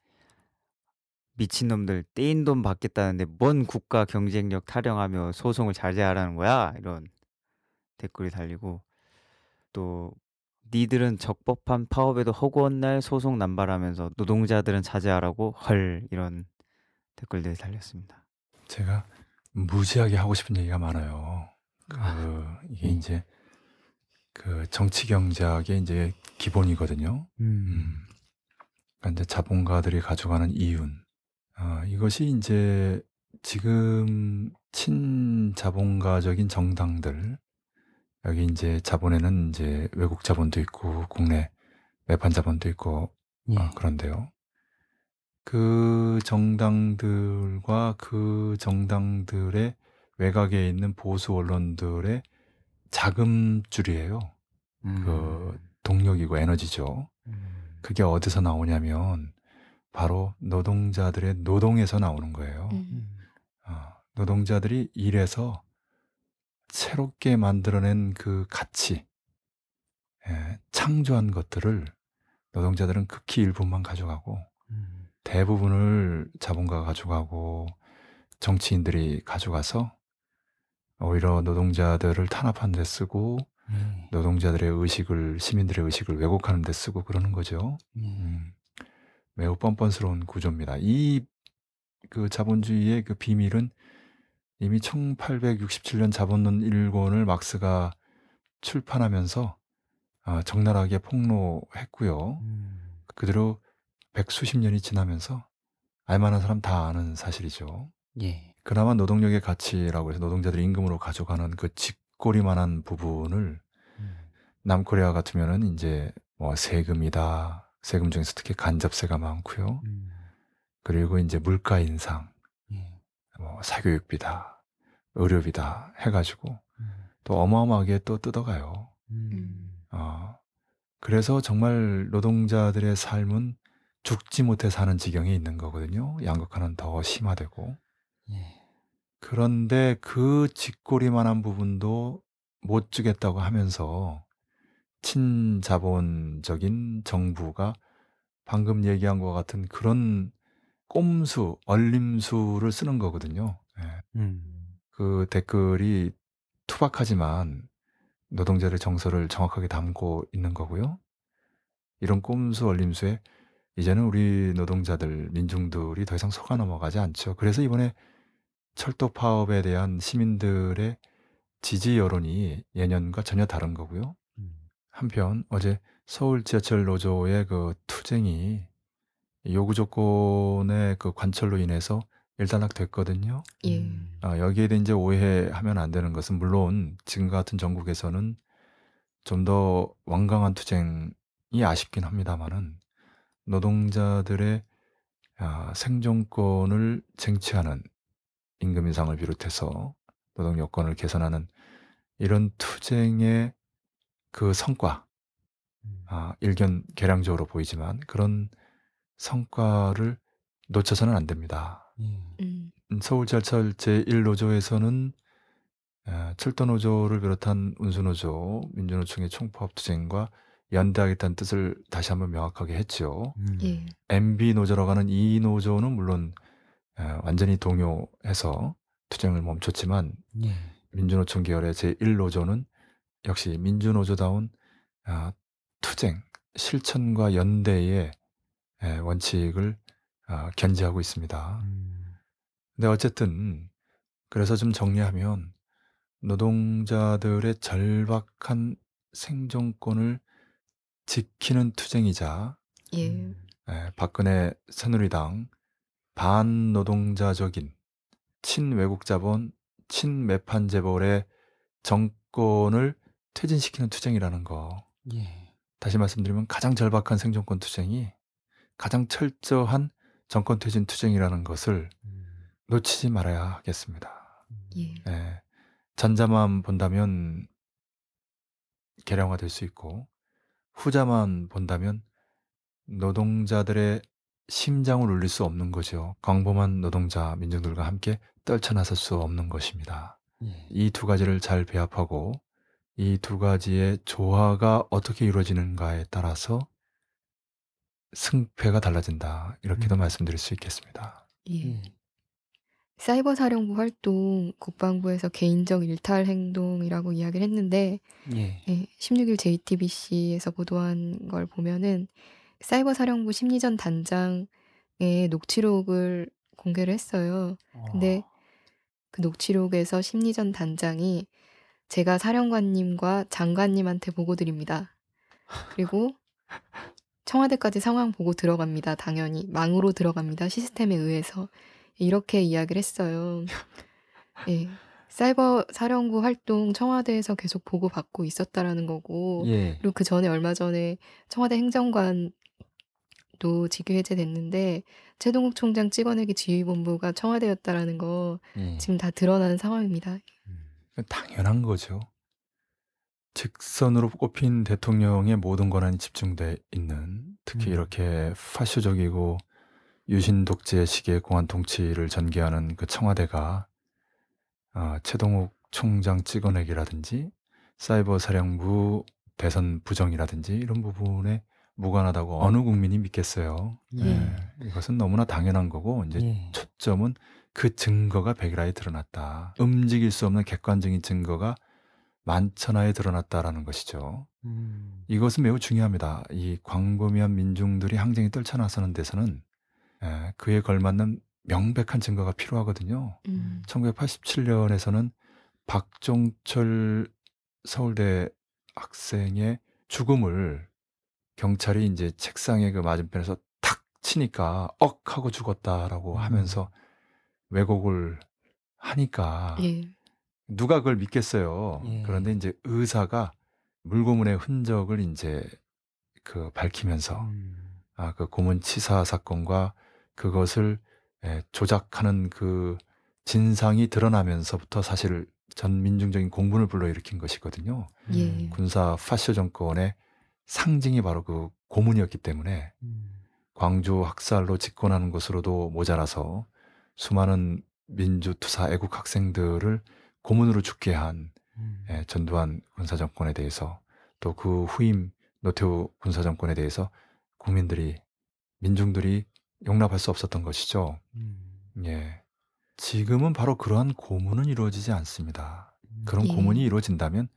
미친놈들 떼인 돈 받겠다는데 뭔 국가 경쟁력 타령하며 소송을 자제하라는 거야? 이런 댓글이 달리고 또 니들은 적법한 파업에도 허구한 날 소송 남발하면서 노동자들은 자제하라고 헐 이런 댓글들이 달렸습니다. 제가 무지하게 하고 싶은 얘기가 많아요. 그 아, 이게 음. 이제 그 정치 경제학의 이제 기본이거든요. 음. 그러니까 이제 자본가들이 가져가는 이윤. 아, 이것이 이제 지금 친자본가적인 정당들 여기 이제 자본에는 이제 외국 자본도 있고 국내 매판 자본도 있고 예. 아, 그런데요. 그 정당들과 그 정당들의 외곽에 있는 보수 언론들의 자금줄이에요. 음. 그 동력이고 에너지죠. 음. 그게 어디서 나오냐면 바로 노동자들의 노동에서 나오는 거예요. 음. 음. 어, 노동자들이 일해서 새롭게 만들어낸 그 가치, 예, 창조한 것들을 노동자들은 극히 일부만 가져가고 음. 대부분을 자본가가 가져가고 정치인들이 가져가서 오히려 노동자들을 탄압한 데 쓰고 예. 노동자들의 의식을 시민들의 의식을 왜곡하는 데 쓰고 그러는 거죠. 예. 음, 매우 뻔뻔스러운 구조입니다. 이 그 자본주의의 그 비밀은 이미 1867년 자본론 1권을 막스가 출판하면서 아, 적나라하게 폭로했고요. 음. 그대로 백수십 년이 지나면서 알만한 사람 다 아는 사실이죠. 예. 그나마 노동력의 가치라고 해서 노동자들이 임금으로 가져가는 그쥐 꼬리만한 부분을 음. 남코리아 같으면은 이제 뭐 세금이다. 세금 중에서 특히 간접세가 많고요. 음. 그리고 이제 물가 인상, 예. 뭐 사교육비다, 의료비다 해가지고 음. 또 어마어마하게 또 뜯어가요. 음. 어, 그래서 정말 노동자들의 삶은 죽지 못해 사는 지경에 있는 거거든요. 양극화는 더 심화되고. 예. 그런데 그 쥐꼬리만한 부분도 못 주겠다고 하면서 친자본적인 정부가 방금 얘기한 것 같은 그런 꼼수, 얼림수를 쓰는 거거든요. 예. 음. 그 댓글이 투박하지만 노동자의 정서를 정확하게 담고 있는 거고요. 이런 꼼수 얼림수에 이제는 우리 노동자들, 민중들이 더 이상 속아 넘어가지 않죠. 그래서 이번에 철도 파업에 대한 시민들의 지지 여론이 예년과 전혀 다른 거고요. 음. 한편 어제 서울 지하철 노조의 그 투쟁이 요구 조건의 그 관철로 인해서 일단락됐거든요. 예. 음. 아, 여기에 대해 이제 오해하면 안 되는 것은 물론 지금 같은 전국에서는 좀 더 완강한 투쟁이 아쉽긴 합니다만은 노동자들의 아, 생존권을 쟁취하는 임금 인상을 비롯해서 노동 여건을 개선하는 이런 투쟁의 그 성과, 음. 아, 일견 계량적으로 보이지만 그런 성과를 놓쳐서는 안 됩니다. 예. 음. 서울 지하철 제1노조에서는 에, 철도노조를 비롯한 운수노조, 민주노총의 총파업 투쟁과 연대하겠다는 뜻을 다시 한번 명확하게 했죠. 음. 예. MB 노조라고 하는 이 노조는 물론 에, 완전히 동요해서 투쟁을 멈췄지만 예. 민주노총 계열의 제1노조는 역시 민주노조다운 아, 투쟁, 실천과 연대의 에, 원칙을 아, 견지하고 있습니다. 음. 근데 어쨌든 그래서 좀 정리하면 노동자들의 절박한 생존권을 지키는 투쟁이자 예. 음. 에, 박근혜 새누리당 반노동자적인 친외국 자본 친매판 재벌의 정권을 퇴진시키는 투쟁이라는 거 예. 다시 말씀드리면 가장 절박한 생존권 투쟁이 가장 철저한 정권 퇴진 투쟁이라는 것을 음. 놓치지 말아야 하겠습니다. 예. 예, 전자만 본다면 계량화될 수 있고 후자만 본다면 노동자들의 심장을 울릴 수 없는 거죠. 광범한 노동자 민중들과 함께 떨쳐나설 수 없는 것입니다. 예. 이두 가지를 잘 배합하고 이 두 가지의 조화가 어떻게 이루어지는가에 따라서 승패가 달라진다. 이렇게도 음. 말씀드릴 수 있겠습니다. 예. 예. 사이버 사령부 활동 국방부에서 개인적 일탈 행동이라고 이야기를 했는데 예. 예, 16일 JTBC에서 보도한 걸 보면은 사이버 사령부 심리전 단장의 녹취록을 공개를 했어요. 근데 어. 그 녹취록에서 심리전 단장이 제가 사령관님과 장관님한테 보고 드립니다. 그리고 청와대까지 상황 보고 들어갑니다. 당연히 망으로 들어갑니다. 시스템에 의해서 이렇게 이야기를 했어요. 예. 사이버 사령부 활동 청와대에서 계속 보고 받고 있었다라는 거고 예. 그리고 그 전에 얼마 전에 청와대 행정관 도 직위 해제됐는데 최동욱 총장 찍어내기 지휘본부가 청와대였다라는 거 예. 지금 다 드러나는 상황입니다. 음. 당연한 거죠. 직선으로 꼽힌 대통령의 모든 권한이 집중돼 있는 특히 음. 이렇게 파쇼적이고 유신 독재식의 공안 통치를 전개하는 그 청와대가 아, 최동욱 총장 찍어내기라든지 사이버 사령부 대선 부정이라든지 이런 부분에 무관하다고 어느 국민이 믿겠어요. 예. 예, 이것은 너무나 당연한 거고 이제 예. 초점은 그 증거가 백일하에 드러났다. 움직일 수 없는 객관적인 증거가 만천하에 드러났다라는 것이죠. 음. 이것은 매우 중요합니다. 이 광범위한 민중들이 항쟁에 떨쳐나서는 데서는 에, 그에 걸맞는 명백한 증거가 필요하거든요. 음. 1987년에서는 박종철 서울대 학생의 죽음을 경찰이 이제 책상에 그 맞은편에서 탁 치니까 억 하고 죽었다라고 음. 하면서 왜곡을 하니까 예. 누가 그걸 믿겠어요. 예. 그런데 이제 의사가 물고문의 흔적을 이제 그 밝히면서 음. 아, 그 고문 치사 사건과 그것을 예, 조작하는 그 진상이 드러나면서부터 사실 전 민중적인 공분을 불러일으킨 것이거든요. 예. 군사 파쇼 정권의 상징이 바로 그 고문이었기 때문에 음. 광주 학살로 집권하는 것으로도 모자라서 수많은 민주투사 애국 학생들을 고문으로 죽게 한 음. 예, 전두환 군사 정권에 대해서 또 그 후임 노태우 군사 정권에 대해서 국민들이 민중들이 용납할 수 없었던 것이죠. 음. 예. 지금은 바로 그러한 고문은 이루어지지 않습니다. 그런 예. 고문이 이루어진다면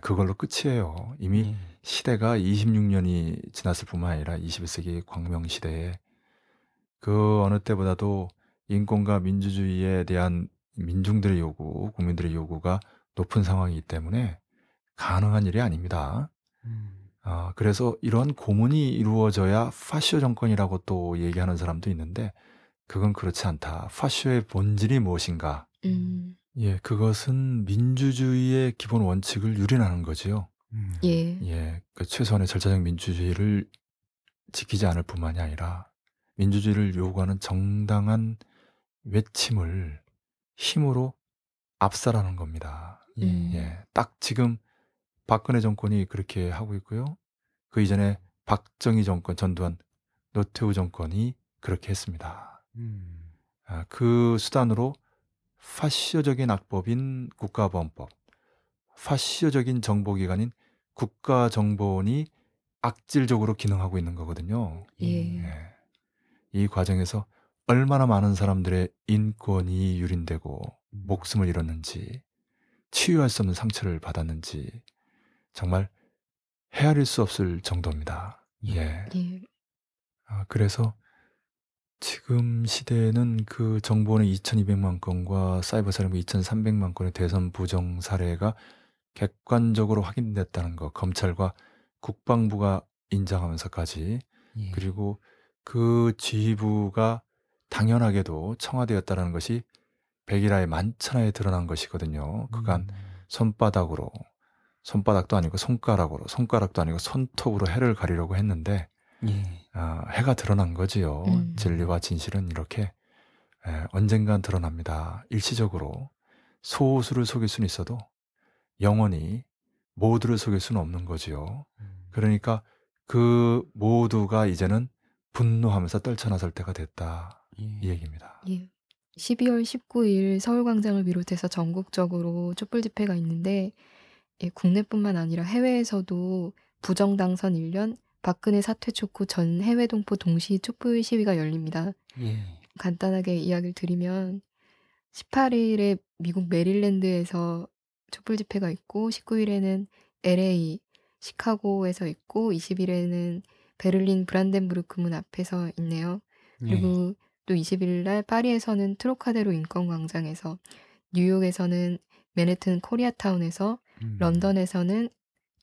그걸로 끝이에요. 이미 예. 시대가 26년이 지났을 뿐만 아니라 21세기 광명 시대에 그 어느 때보다도 인권과 민주주의에 대한 민중들의 요구, 국민들의 요구가 높은 상황이기 때문에 가능한 일이 아닙니다. 음. 아, 그래서 이러한 고문이 이루어져야 파쇼 정권이라고 또 얘기하는 사람도 있는데 그건 그렇지 않다. 파쇼의 본질이 무엇인가? 음. 예, 그것은 민주주의의 기본 원칙을 유린하는 거지요. 음. 예. 예, 그 최소한의 절차적 민주주의를 지키지 않을 뿐만이 아니라 민주주의를 요구하는 정당한 외침을 힘으로 압살하는 겁니다. 예. 음. 예, 딱 지금 박근혜 정권이 그렇게 하고 있고요. 그 이전에 박정희 정권, 전두환, 노태우 정권이 그렇게 했습니다. 음. 아, 그 수단으로 파시오적인 악법인 국가보안법, 파시오적인 정보기관인 국가정보원이 악질적으로 기능하고 있는 거거든요. 예. 예. 이 과정에서 얼마나 많은 사람들의 인권이 유린되고 음. 목숨을 잃었는지 치유할 수 없는 상처를 받았는지 정말 헤아릴 수 없을 정도입니다. 예. 예. 아, 그래서 지금 시대에는 그 정보원의 2200만 건과 사이버 살인부 2300만 건의 대선 부정 사례가 객관적으로 확인됐다는 것, 검찰과 국방부가 인정하면서까지 예. 그리고 그 지휘부가 당연하게도 청와대였다는 것이 백일하에 만천하에 드러난 것이거든요. 그간 음. 손바닥으로 손바닥도 아니고 손가락으로 손가락도 아니고 손톱으로 해를 가리려고 했는데 예. 아, 해가 드러난 거지요. 음. 진리와 진실은 이렇게 에, 언젠간 드러납니다. 일시적으로 소수를 속일 수는 있어도 영원히 모두를 속일 수는 없는 거지요. 음. 그러니까 그 모두가 이제는 분노하면서 떨쳐나설 때가 됐다. 예. 이 얘기입니다. 예. 12월 19일 서울광장을 비롯해서 전국적으로 촛불 집회가 있는데 예, 국내뿐만 아니라 해외에서도 부정 당선 1년 박근혜 사퇴 촉구 전 해외 동포 동시 촛불 시위가 열립니다. 예. 간단하게 이야기를 드리면 18일에 미국 메릴랜드에서 촛불 집회가 있고 19일에는 LA 시카고에서 있고 20일에는 베를린 브란덴부르크 문 앞에서 있네요. 예. 그리고 또 21일 날 파리에서는 트로카데로 인권 광장에서 뉴욕에서는 맨해튼 코리아타운에서 음. 런던에서는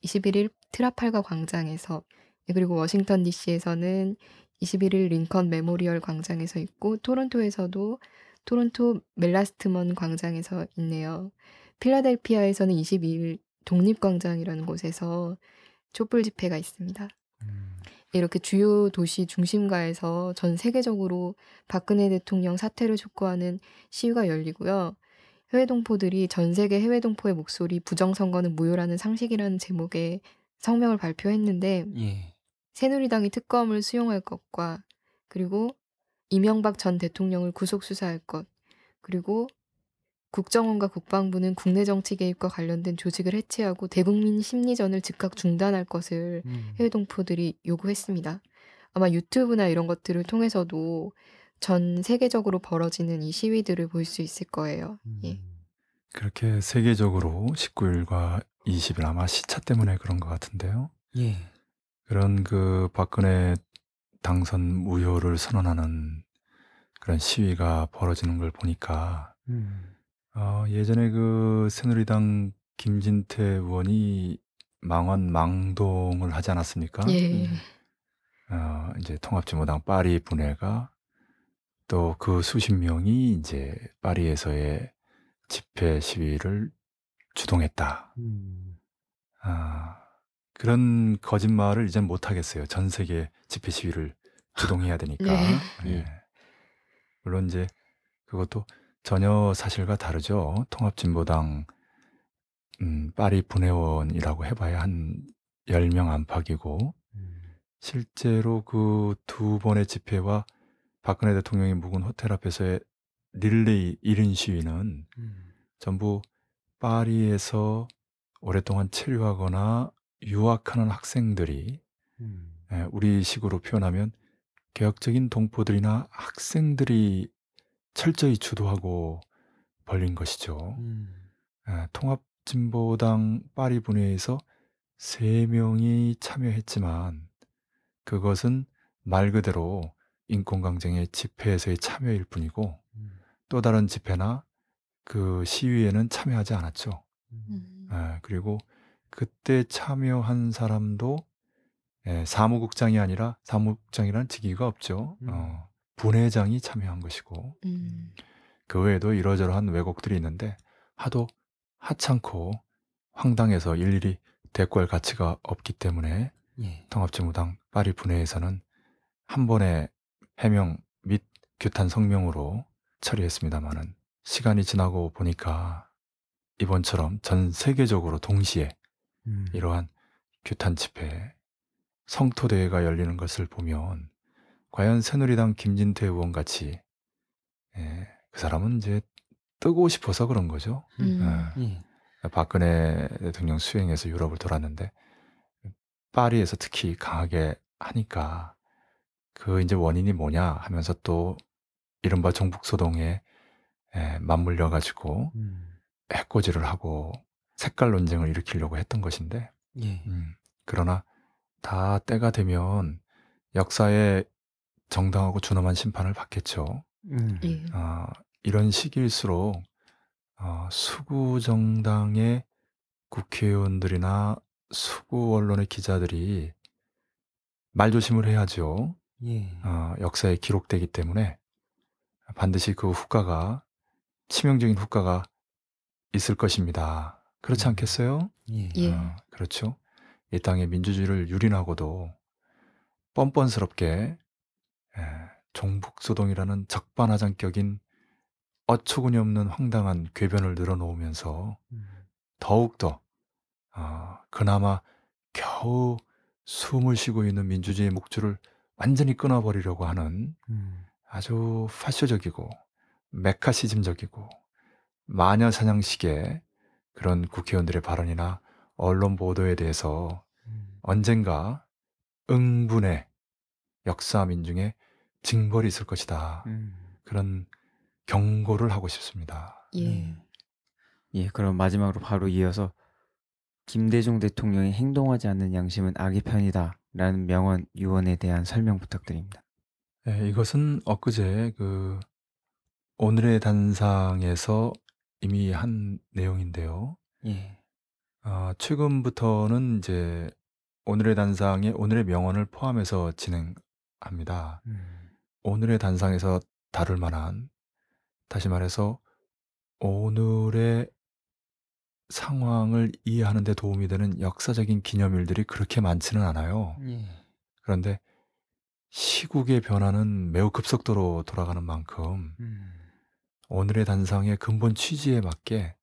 21일 트라팔가 광장에서 네, 그리고 워싱턴 DC에서는 21일 링컨 메모리얼 광장에서 있고 토론토에서도 토론토 멜라스트먼 광장에서 있네요. 필라델피아에서는 22일 독립광장이라는 곳에서 촛불 집회가 있습니다. 음. 이렇게 주요 도시 중심가에서 전 세계적으로 박근혜 대통령 사퇴를 촉구하는 시위가 열리고요. 해외 동포들이 전 세계 해외 동포의 목소리 부정 선거는 무효라는 상식이라는 제목의 성명을 발표했는데 예. 새누리당이 특검을 수용할 것과 그리고 이명박 전 대통령을 구속 수사할 것 그리고 국정원과 국방부는 국내 정치 개입과 관련된 조직을 해체하고 대국민 심리전을 즉각 중단할 것을 음. 해외 동포들이 요구했습니다. 아마 유튜브나 이런 것들을 통해서도 전 세계적으로 벌어지는 이 시위들을 볼 수 있을 거예요. 예. 음. 그렇게 세계적으로 19일과 20일 아마 시차 때문에 그런 것 같은데요. 예. 그런 그 박근혜 당선 무효를 선언하는 그런 시위가 벌어지는 걸 보니까 음. 어, 예전에 그 새누리당 김진태 의원이 망원 망동을 하지 않았습니까? 예. 어, 이제 통합진보당 파리 분회가 또 그 수십 명이 이제 파리에서의 집회 시위를 주동했다. 음. 아, 그런 거짓말을 이제 못 하겠어요. 전 세계 집회 시위를 주동해야 되니까. 네. 예. 물론 이제 그것도 전혀 사실과 다르죠. 통합진보당 음, 파리 분회원이라고 해봐야 한 10명 안팎이고 음. 실제로 그 두 번의 집회와 박근혜 대통령이 묵은 호텔 앞에서의 릴레이 1인 시위는 음. 전부 파리에서 오랫동안 체류하거나 유학하는 학생들이 음. 예, 우리 식으로 표현하면 개혁적인 동포들이나 학생들이 철저히 주도하고 벌린 것이죠. 음. 예, 통합진보당 파리 분회에서 세 명이 참여했지만 그것은 말 그대로 인권강쟁의 집회에서의 참여일 뿐이고 음. 또 다른 집회나 그 시위에는 참여하지 않았죠. 음. 예, 그리고 그때 참여한 사람도 예, 사무국장이 아니라 사무국장이라는 직위가 없죠. 음. 어, 분회장이 참여한 것이고 음. 그 외에도 이러저러한 왜곡들이 있는데 하도 하찮고 황당해서 일일이 대꾸할 가치가 없기 때문에 예. 통합진보당 파리 분회에서는 한 번의 해명 및 규탄 성명으로 처리했습니다마는 시간이 지나고 보니까 이번처럼 전 세계적으로 동시에 음. 이러한 규탄 집회, 성토 대회가 열리는 것을 보면 과연 새누리당 김진태 의원 같이 예, 그 사람은 이제 뜨고 싶어서 그런 거죠. 음. 예. 박근혜 대통령 수행해서 유럽을 돌았는데 파리에서 특히 강하게 하니까 그 이제 원인이 뭐냐 하면서 또 이른바 종북 소동에 에, 맞물려 가지고 음. 해코지를 하고 색깔 논쟁을 일으키려고 했던 것인데 예. 음, 그러나 다 때가 되면 역사에 정당하고 준엄한 심판을 받겠죠. 음. 예. 어, 이런 시기일수록 어, 수구 정당의 국회의원들이나 수구 언론의 기자들이 말조심을 해야죠. 예. 어, 역사에 기록되기 때문에 반드시 그 후과가 치명적인 후과가 있을 것입니다. 그렇지 음. 않겠어요? 예. 예. 어, 그렇죠. 이 땅의 민주주의를 유린하고도 뻔뻔스럽게 에, 종북소동이라는 적반하장격인 어처구니 없는 황당한 궤변을 늘어놓으면서 음. 더욱더 어, 그나마 겨우 숨을 쉬고 있는 민주주의의 목줄을 완전히 끊어버리려고 하는 음. 아주 파쇼적이고 메카시즘적이고 마녀 사냥식의 그런 국회의원들의 발언이나 언론 보도에 대해서 음. 언젠가 응분의 역사 민중의 징벌이 있을 것이다. 음. 그런 경고를 하고 싶습니다. 예. 예, 그럼 마지막으로 바로 이어서 김대중 대통령이 행동하지 않는 양심은 악의 편이다 라는 명언 유언에 대한 설명 부탁드립니다. 예, 이것은 엊그제 그 오늘의 단상에서 이미 한 내용인데요. 예. 아, 최근부터는 이제 오늘의 단상에 오늘의 명언을 포함해서 진행합니다. 음. 오늘의 단상에서 다룰 만한 다시 말해서 오늘의 상황을 이해하는 데 도움이 되는 역사적인 기념일들이 그렇게 많지는 않아요. 예. 그런데 시국의 변화는 매우 급속도로 돌아가는 만큼 음. 오늘의 단상의 근본 취지에 맞게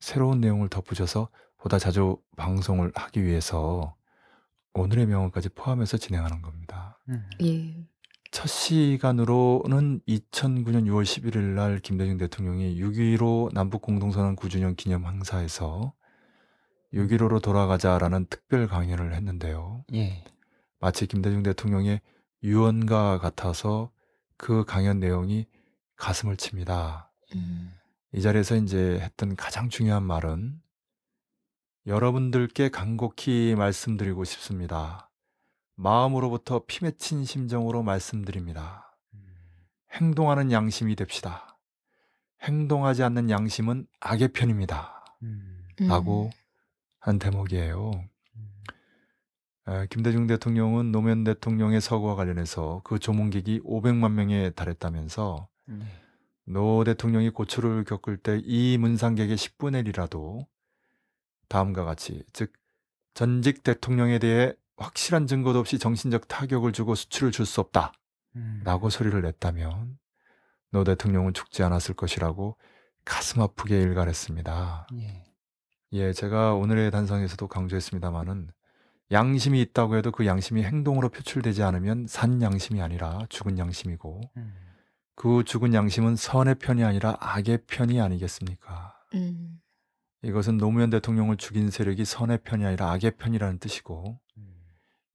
새로운 내용을 덧붙여서 보다 자주 방송을 하기 위해서 오늘의 명언까지 포함해서 진행하는 겁니다. 음. 예. 첫 시간으로는 2009년 6월 11일 날 김대중 대통령이 6.15 남북 공동선언 9주년 기념 행사에서 6.15로 돌아가자라는 특별 강연을 했는데요. 예. 마치 김대중 대통령의 유언과 같아서 그 강연 내용이 가슴을 칩니다. 음. 이 자리에서 이제 했던 가장 중요한 말은 여러분들께 간곡히 말씀드리고 싶습니다. 마음으로부터 피 맺힌 심정으로 말씀드립니다. 행동하는 양심이 됩시다. 행동하지 않는 양심은 악의 편입니다. 음. 라고 한 대목이에요. 에, 김대중 대통령은 노무현 대통령의 서거와 관련해서 그 조문객이 500만 명에 달했다면서 네. 노 대통령이 고초를 겪을 때 이 문상객의 10분의 1이라도 다음과 같이 즉 전직 대통령에 대해 확실한 증거도 없이 정신적 타격을 주고 수치를 줄 수 없다 음. 라고 소리를 냈다면 노 대통령은 죽지 않았을 것이라고 가슴 아프게 일갈했습니다. 예. 예, 제가 오늘의 단상에서도 강조했습니다마는 양심이 있다고 해도 그 양심이 행동으로 표출되지 않으면 산 양심이 아니라 죽은 양심이고 음. 그 죽은 양심은 선의 편이 아니라 악의 편이 아니겠습니까? 음. 이것은 노무현 대통령을 죽인 세력이 선의 편이 아니라 악의 편이라는 뜻이고 음.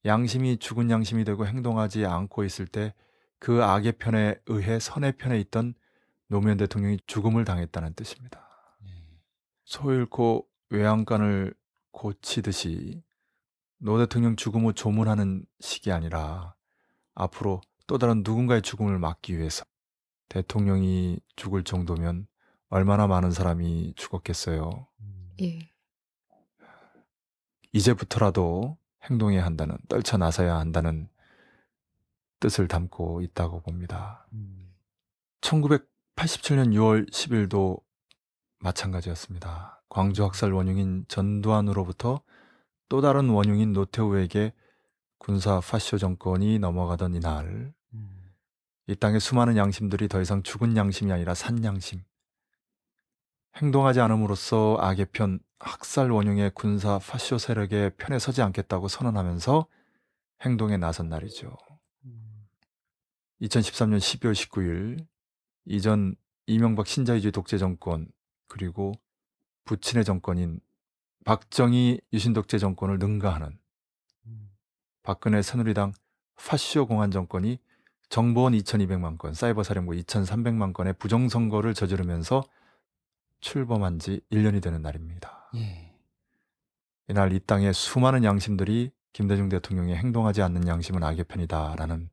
양심이 죽은 양심이 되고 행동하지 않고 있을 때 그 악의 편에 의해 선의 편에 있던 노무현 대통령이 죽음을 당했다는 뜻입니다. 예. 소 잃고 외양간을 고치듯이 노 대통령 죽음을 조문하는 식이 아니라 앞으로 또 다른 누군가의 죽음을 막기 위해서 대통령이 죽을 정도면 얼마나 많은 사람이 죽었겠어요. 음. 예. 이제부터라도 행동해야 한다는 떨쳐 나서야 한다는 뜻을 담고 있다고 봅니다. 음. 1987년 6월 10일도 마찬가지였습니다. 광주 학살 원흉인 전두환으로부터 또 다른 원흉인 노태우에게 군사 파쇼 정권이 넘어가던 이날 음. 이 땅의 수많은 양심들이 더 이상 죽은 양심이 아니라 산 양심 행동하지 않음으로써 악의 편 학살 원흉의 군사 파쇼 세력의 편에 서지 않겠다고 선언하면서 행동에 나선 날이죠. 음. 2013년 12월 19일 이전 이명박 신자유주의 독재 정권 그리고 부친의 정권인 박정희 유신 독재 정권을 능가하는 음. 박근혜 새누리당 파쇼 공안 정권이 정보원 2200만 건, 사이버 사령부 2300만 건의 부정 선거를 저지르면서 출범한 지 1년이 되는 날입니다. 예. 이날 이 땅의 수많은 양심들이 김대중 대통령이 행동하지 않는 양심은 악의 편이다라는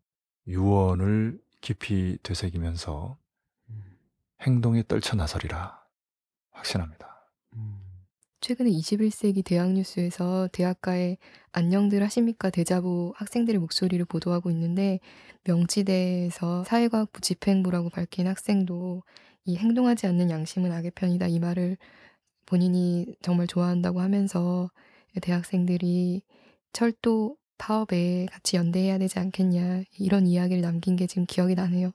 유언을 깊이 되새기면서 음. 행동에 떨쳐 나서리라 확신합니다. 음. 최근에 21세기 대학 뉴스에서 대학가에 안녕들 하십니까 대자보 학생들의 목소리를 보도하고 있는데 명치대에서 사회과학부 집행부라고 밝힌 학생도 이 행동하지 않는 양심은 악의 편이다 이 말을 본인이 정말 좋아한다고 하면서 대학생들이 철도 파업에 같이 연대해야 되지 않겠냐 이런 이야기를 남긴 게 지금 기억이 나네요.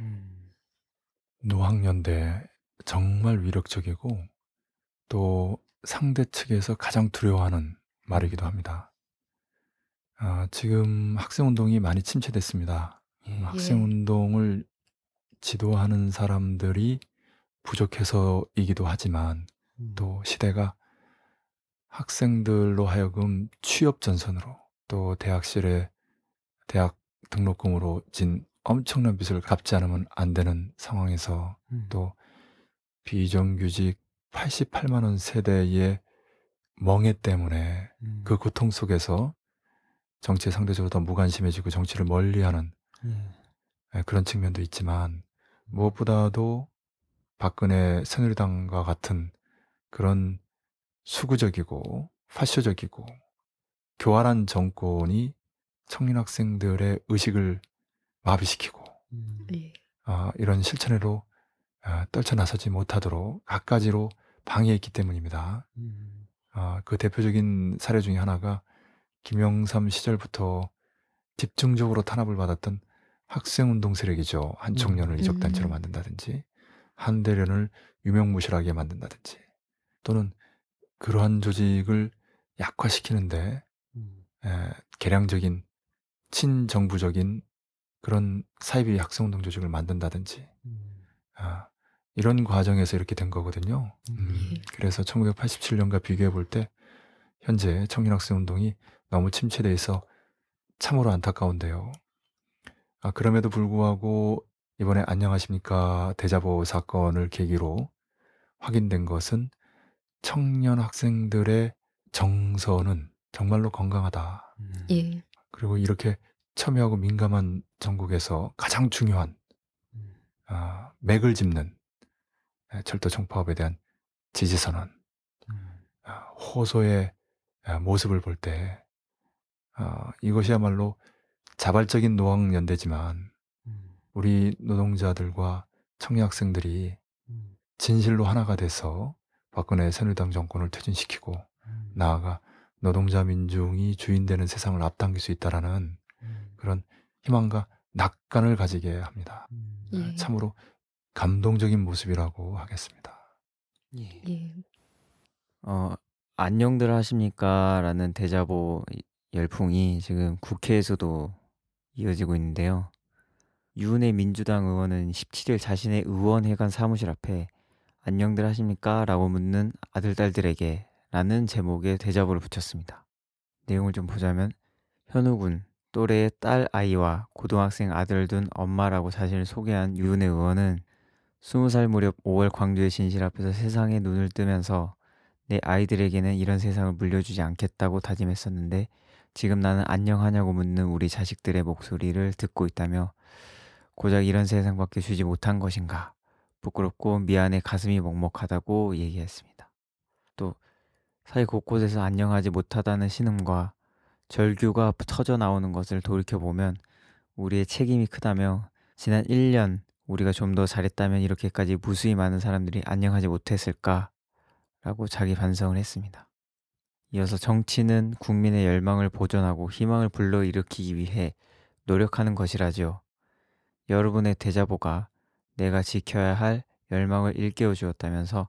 음. 노학연대 정말 위력적이고 또 상대 측에서 가장 두려워하는 말이기도 합니다. 아, 지금 학생 운동이 많이 침체됐습니다. 예. 학생운동을 지도하는 사람들이 부족해서이기도 하지만 음. 또 시대가 학생들로 하여금 취업 전선으로 또 대학실에 대학 등록금으로 진 엄청난 빚을 갚지 않으면 안 되는 상황에서 음. 또 비정규직 88만 원 세대의 멍해 때문에 음. 그 고통 속에서 정치에 상대적으로 더 무관심해지고 정치를 멀리하는 예. 예, 그런 측면도 있지만 무엇보다도 박근혜 새누리당과 같은 그런 수구적이고 파쇼적이고 교활한 정권이 청년 학생들의 의식을 마비시키고 음. 예. 아, 이런 실천으로 아, 떨쳐나서지 못하도록 갖가지로 방해했기 때문입니다. 음. 아, 그 대표적인 사례 중에 하나가 김영삼 시절부터 집중적으로 탄압을 받았던 학생운동 세력이죠. 한 청년을 음. 이적단체로 음. 만든다든지 한 대련을 유명무실하게 만든다든지 또는 그러한 조직을 약화시키는데 음. 에, 개량적인 친정부적인 그런 사이비 학생운동 조직을 만든다든지 음. 아, 이런 과정에서 이렇게 된 거거든요. 음, 예. 그래서 1987년과 비교해 볼 때 현재 청년학생 운동이 너무 침체돼 있어 참으로 안타까운데요. 아, 그럼에도 불구하고 이번에 안녕하십니까 대자보 사건을 계기로 확인된 것은 청년 학생들의 정서는 정말로 건강하다. 음. 예. 그리고 이렇게 첨예하고 민감한 전국에서 가장 중요한 음. 아, 맥을 짚는 에, 철도 총파업에 대한 지지 선언, 음. 아, 호소의 아, 모습을 볼때 아, 이것이야말로 자발적인 노학 연대지만 음. 우리 노동자들과 청년 학생들이 음. 진실로 하나가 돼서 박근혜 새누리당 정권을 퇴진시키고 음. 나아가 노동자 민중이 주인되는 세상을 앞당길 수 있다라는 음. 그런 희망과 낙관을 가지게 합니다. 음. 예. 참으로 감동적인 모습이라고 하겠습니다. 예. 예. 어, 안녕들 하십니까? 라는 대자보 열풍이 지금 국회에서도 이어지고 있는데요. 유은혜 민주당 의원은 17일 자신의 의원회관 사무실 앞에 안녕들 하십니까? 라고 묻는 아들, 딸들에게 라는 제목의 대자보를 붙였습니다. 내용을 좀 보자면 현우군 또래의 딸 아이와 고등학생 아들을 둔 엄마라고 자신을 소개한 유은혜 의원은 20살 무렵 5월 광주의 진실 앞에서 세상에 눈을 뜨면서 내 아이들에게는 이런 세상을 물려주지 않겠다고 다짐했었는데 지금 나는 안녕하냐고 묻는 우리 자식들의 목소리를 듣고 있다며 고작 이런 세상밖에 주지 못한 것인가 부끄럽고 미안해 가슴이 먹먹하다고 얘기했습니다. 또 사회 곳곳에서 안녕하지 못하다는 신음과 절규가 터져 나오는 것을 돌이켜보면 우리의 책임이 크다며 지난 1년 우리가 좀 더 잘했다면 이렇게까지 무수히 많은 사람들이 안녕하지 못했을까? 라고 자기 반성을 했습니다. 이어서 정치는 국민의 열망을 보존하고 희망을 불러일으키기 위해 노력하는 것이라죠. 여러분의 대자보가 내가 지켜야 할 열망을 일깨워 주었다면서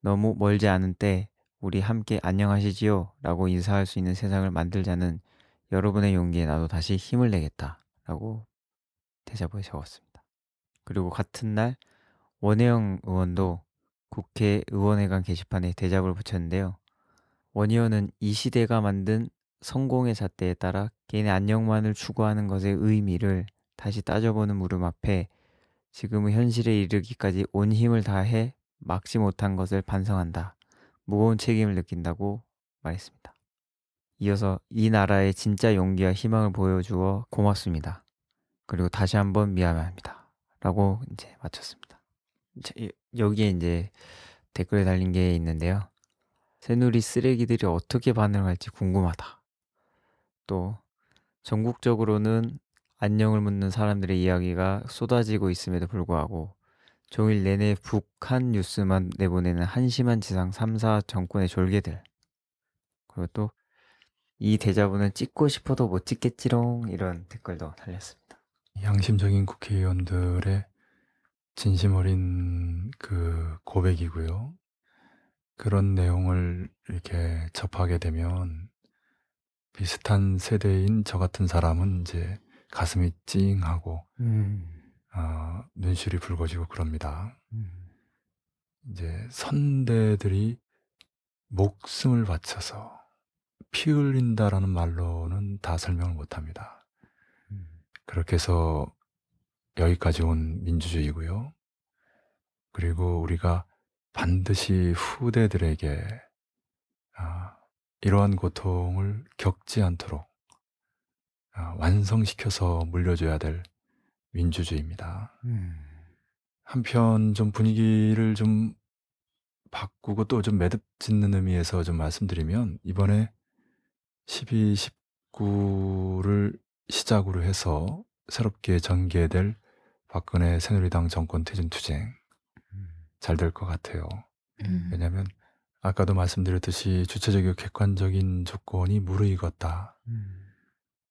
너무 멀지 않은 때 우리 함께 안녕하시지요 라고 인사할 수 있는 세상을 만들자는 여러분의 용기에 나도 다시 힘을 내겠다 라고 대자보에 적었습니다. 그리고 같은 날 원혜영 의원도 국회 의원회관 게시판에 대자보를 붙였는데요. 원 의원은 이 시대가 만든 성공의 잣대에 따라 개인의 안녕만을 추구하는 것의 의미를 다시 따져보는 물음 앞에 지금의 현실에 이르기까지 온 힘을 다해 막지 못한 것을 반성한다. 무거운 책임을 느낀다고 말했습니다. 이어서 이 나라의 진짜 용기와 희망을 보여주어 고맙습니다. 그리고 다시 한번 미안합니다. 라고 이제 이- 여기에 이제 댓글에 달린 게 있는데요. 새누리 쓰레기들이 어떻게 반응할지 궁금하다. 또 전국적으로는 안녕을 묻는 사람들의 이야기가 쏟아지고 있음에도 불구하고 종일 내내 북한 뉴스만 내보내는 한심한 지상 3사 정권의 졸개들. 그리고 또 이 대자보는 찍고 싶어도 못 찍겠지롱 이런 댓글도 달렸습니다. 양심적인 국회의원들의 진심 어린 그 고백이고요. 그런 내용을 이렇게 접하게 되면 비슷한 세대인 저 같은 사람은 이제 가슴이 찡하고 어, 눈시울이 붉어지고 그럽니다. 이제 선대들이 목숨을 바쳐서 피 흘린다라는 말로는 다 설명을 못합니다. 그렇게 해서 여기까지 온 민주주의고요. 그리고 우리가 반드시 후대들에게 아, 이러한 고통을 겪지 않도록 아, 완성시켜서 물려줘야 될 민주주의입니다. 한편 좀 분위기를 좀 바꾸고 또 좀 매듭 짓는 의미에서 좀 말씀드리면 이번에 12, 19를 시작으로 해서 새롭게 전개될 박근혜 새누리당 정권 퇴진 투쟁 잘 될 것 같아요. 음. 왜냐하면 아까도 말씀드렸듯이 주체적이고 객관적인 조건이 무르익었다.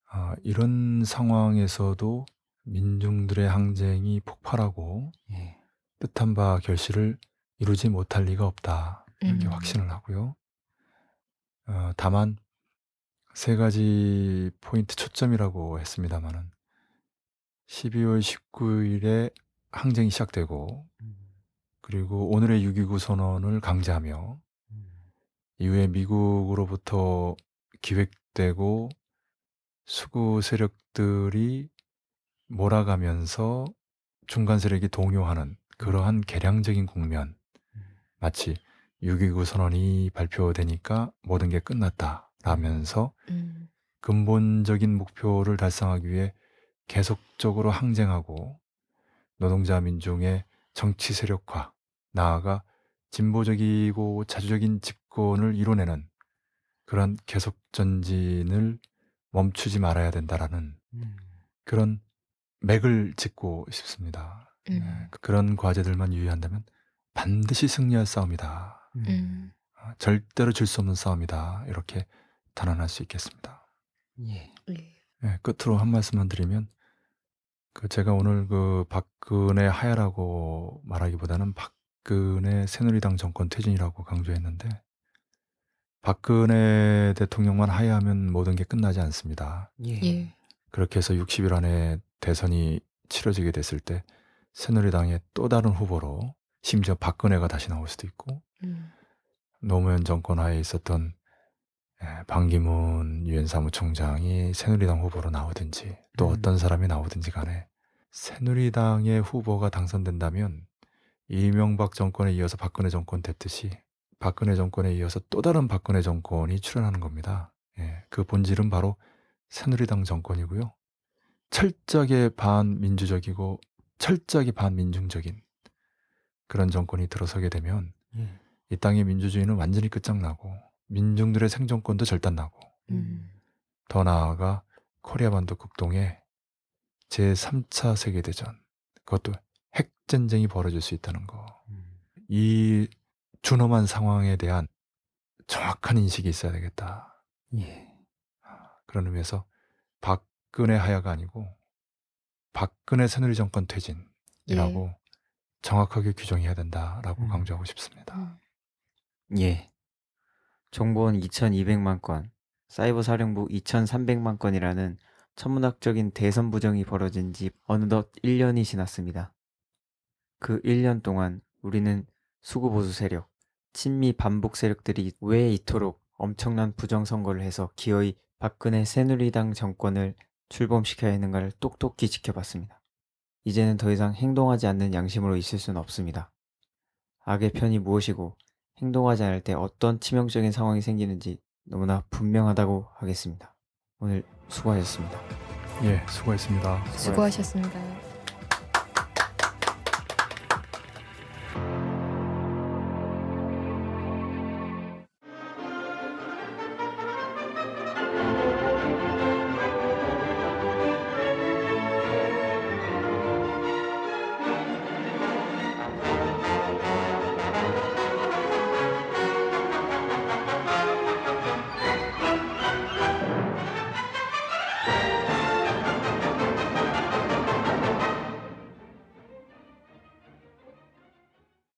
아, 이런 상황에서도 민중들의 항쟁이 폭발하고 예. 뜻한 바 결실을 이루지 못할 리가 없다. 이렇게 음. 확신을 하고요. 어, 다만 세 가지 포인트 초점이라고 했습니다마는 12월 19일에 항쟁이 시작되고 그리고 오늘의 6.29 선언을 강제하며 이후에 미국으로부터 기획되고 수구 세력들이 몰아가면서 중간 세력이 동요하는 그러한 개량적인 국면. 마치 6.29 선언이 발표되니까 모든 게 끝났다 라면서 음. 근본적인 목표를 달성하기 위해 계속적으로 항쟁하고 노동자 민중의 정치 세력화, 나아가 진보적이고 자주적인 집권을 이뤄내는 그런 계속 전진을 멈추지 말아야 된다라는 음. 그런 맥을 짚고 싶습니다. 음. 네, 그런 과제들만 유의한다면 반드시 승리할 싸움이다. 음. 아, 절대로 질 수 없는 싸움이다. 이렇게 단언할 수 있겠습니다. 예. 예. 예, 끝으로 한 말씀만 드리면 그 제가 오늘 그 박근혜 하야라고 말하기보다는 박근혜 새누리당 정권 퇴진이라고 강조했는데 박근혜 대통령만 하야하면 모든 게 끝나지 않습니다. 예. 예. 그렇게 해서 60일 안에 대선이 치러지게 됐을 때 새누리당의 또 다른 후보로 심지어 박근혜가 다시 나올 수도 있고 음. 노무현 정권 하에 있었던 예, 반기문 유엔 사무총장이 새누리당 후보로 나오든지 또 음. 어떤 사람이 나오든지 간에 새누리당의 후보가 당선된다면 이명박 정권에 이어서 박근혜 정권 됐듯이 박근혜 정권에 이어서 또 다른 박근혜 정권이 출연하는 겁니다. 예, 그 본질은 바로 새누리당 정권이고요. 철저하게 반민주적이고 철저하게 반민중적인 그런 정권이 들어서게 되면 예. 이 땅의 민주주의는 완전히 끝장나고 민중들의 생존권도 절단나고 음. 더 나아가 코리아 반도 극동에 제3차 세계대전 그것도 핵전쟁이 벌어질 수 있다는 거. 음. 이 준엄한 상황에 대한 정확한 인식이 있어야 되겠다. 예. 그런 의미에서 박근혜 하야가 아니고 박근혜 새누리 정권 퇴진이라고 정확하게 규정해야 된다라고 음. 강조하고 싶습니다. 음. 예. 정보원 2200만 건, 사이버 사령부 2300만 건이라는 천문학적인 대선 부정이 벌어진 지 어느덧 1년이 지났습니다. 그 1년 동안 우리는 수구 보수 세력, 친미 반복 세력들이 왜 이토록 엄청난 부정 선거를 해서 기어이 박근혜 새누리당 정권을 출범시켜야 했는가를 똑똑히 지켜봤습니다. 이제는 더 이상 행동하지 않는 양심으로 있을 수는 없습니다. 악의 편이 무엇이고 행동하지 않을 때 어떤 치명적인 상황이 생기는지 너무나 분명하다고 하겠습니다. 오늘 수고하셨습니다. 예, 수고했습니다. 수고하셨습니다.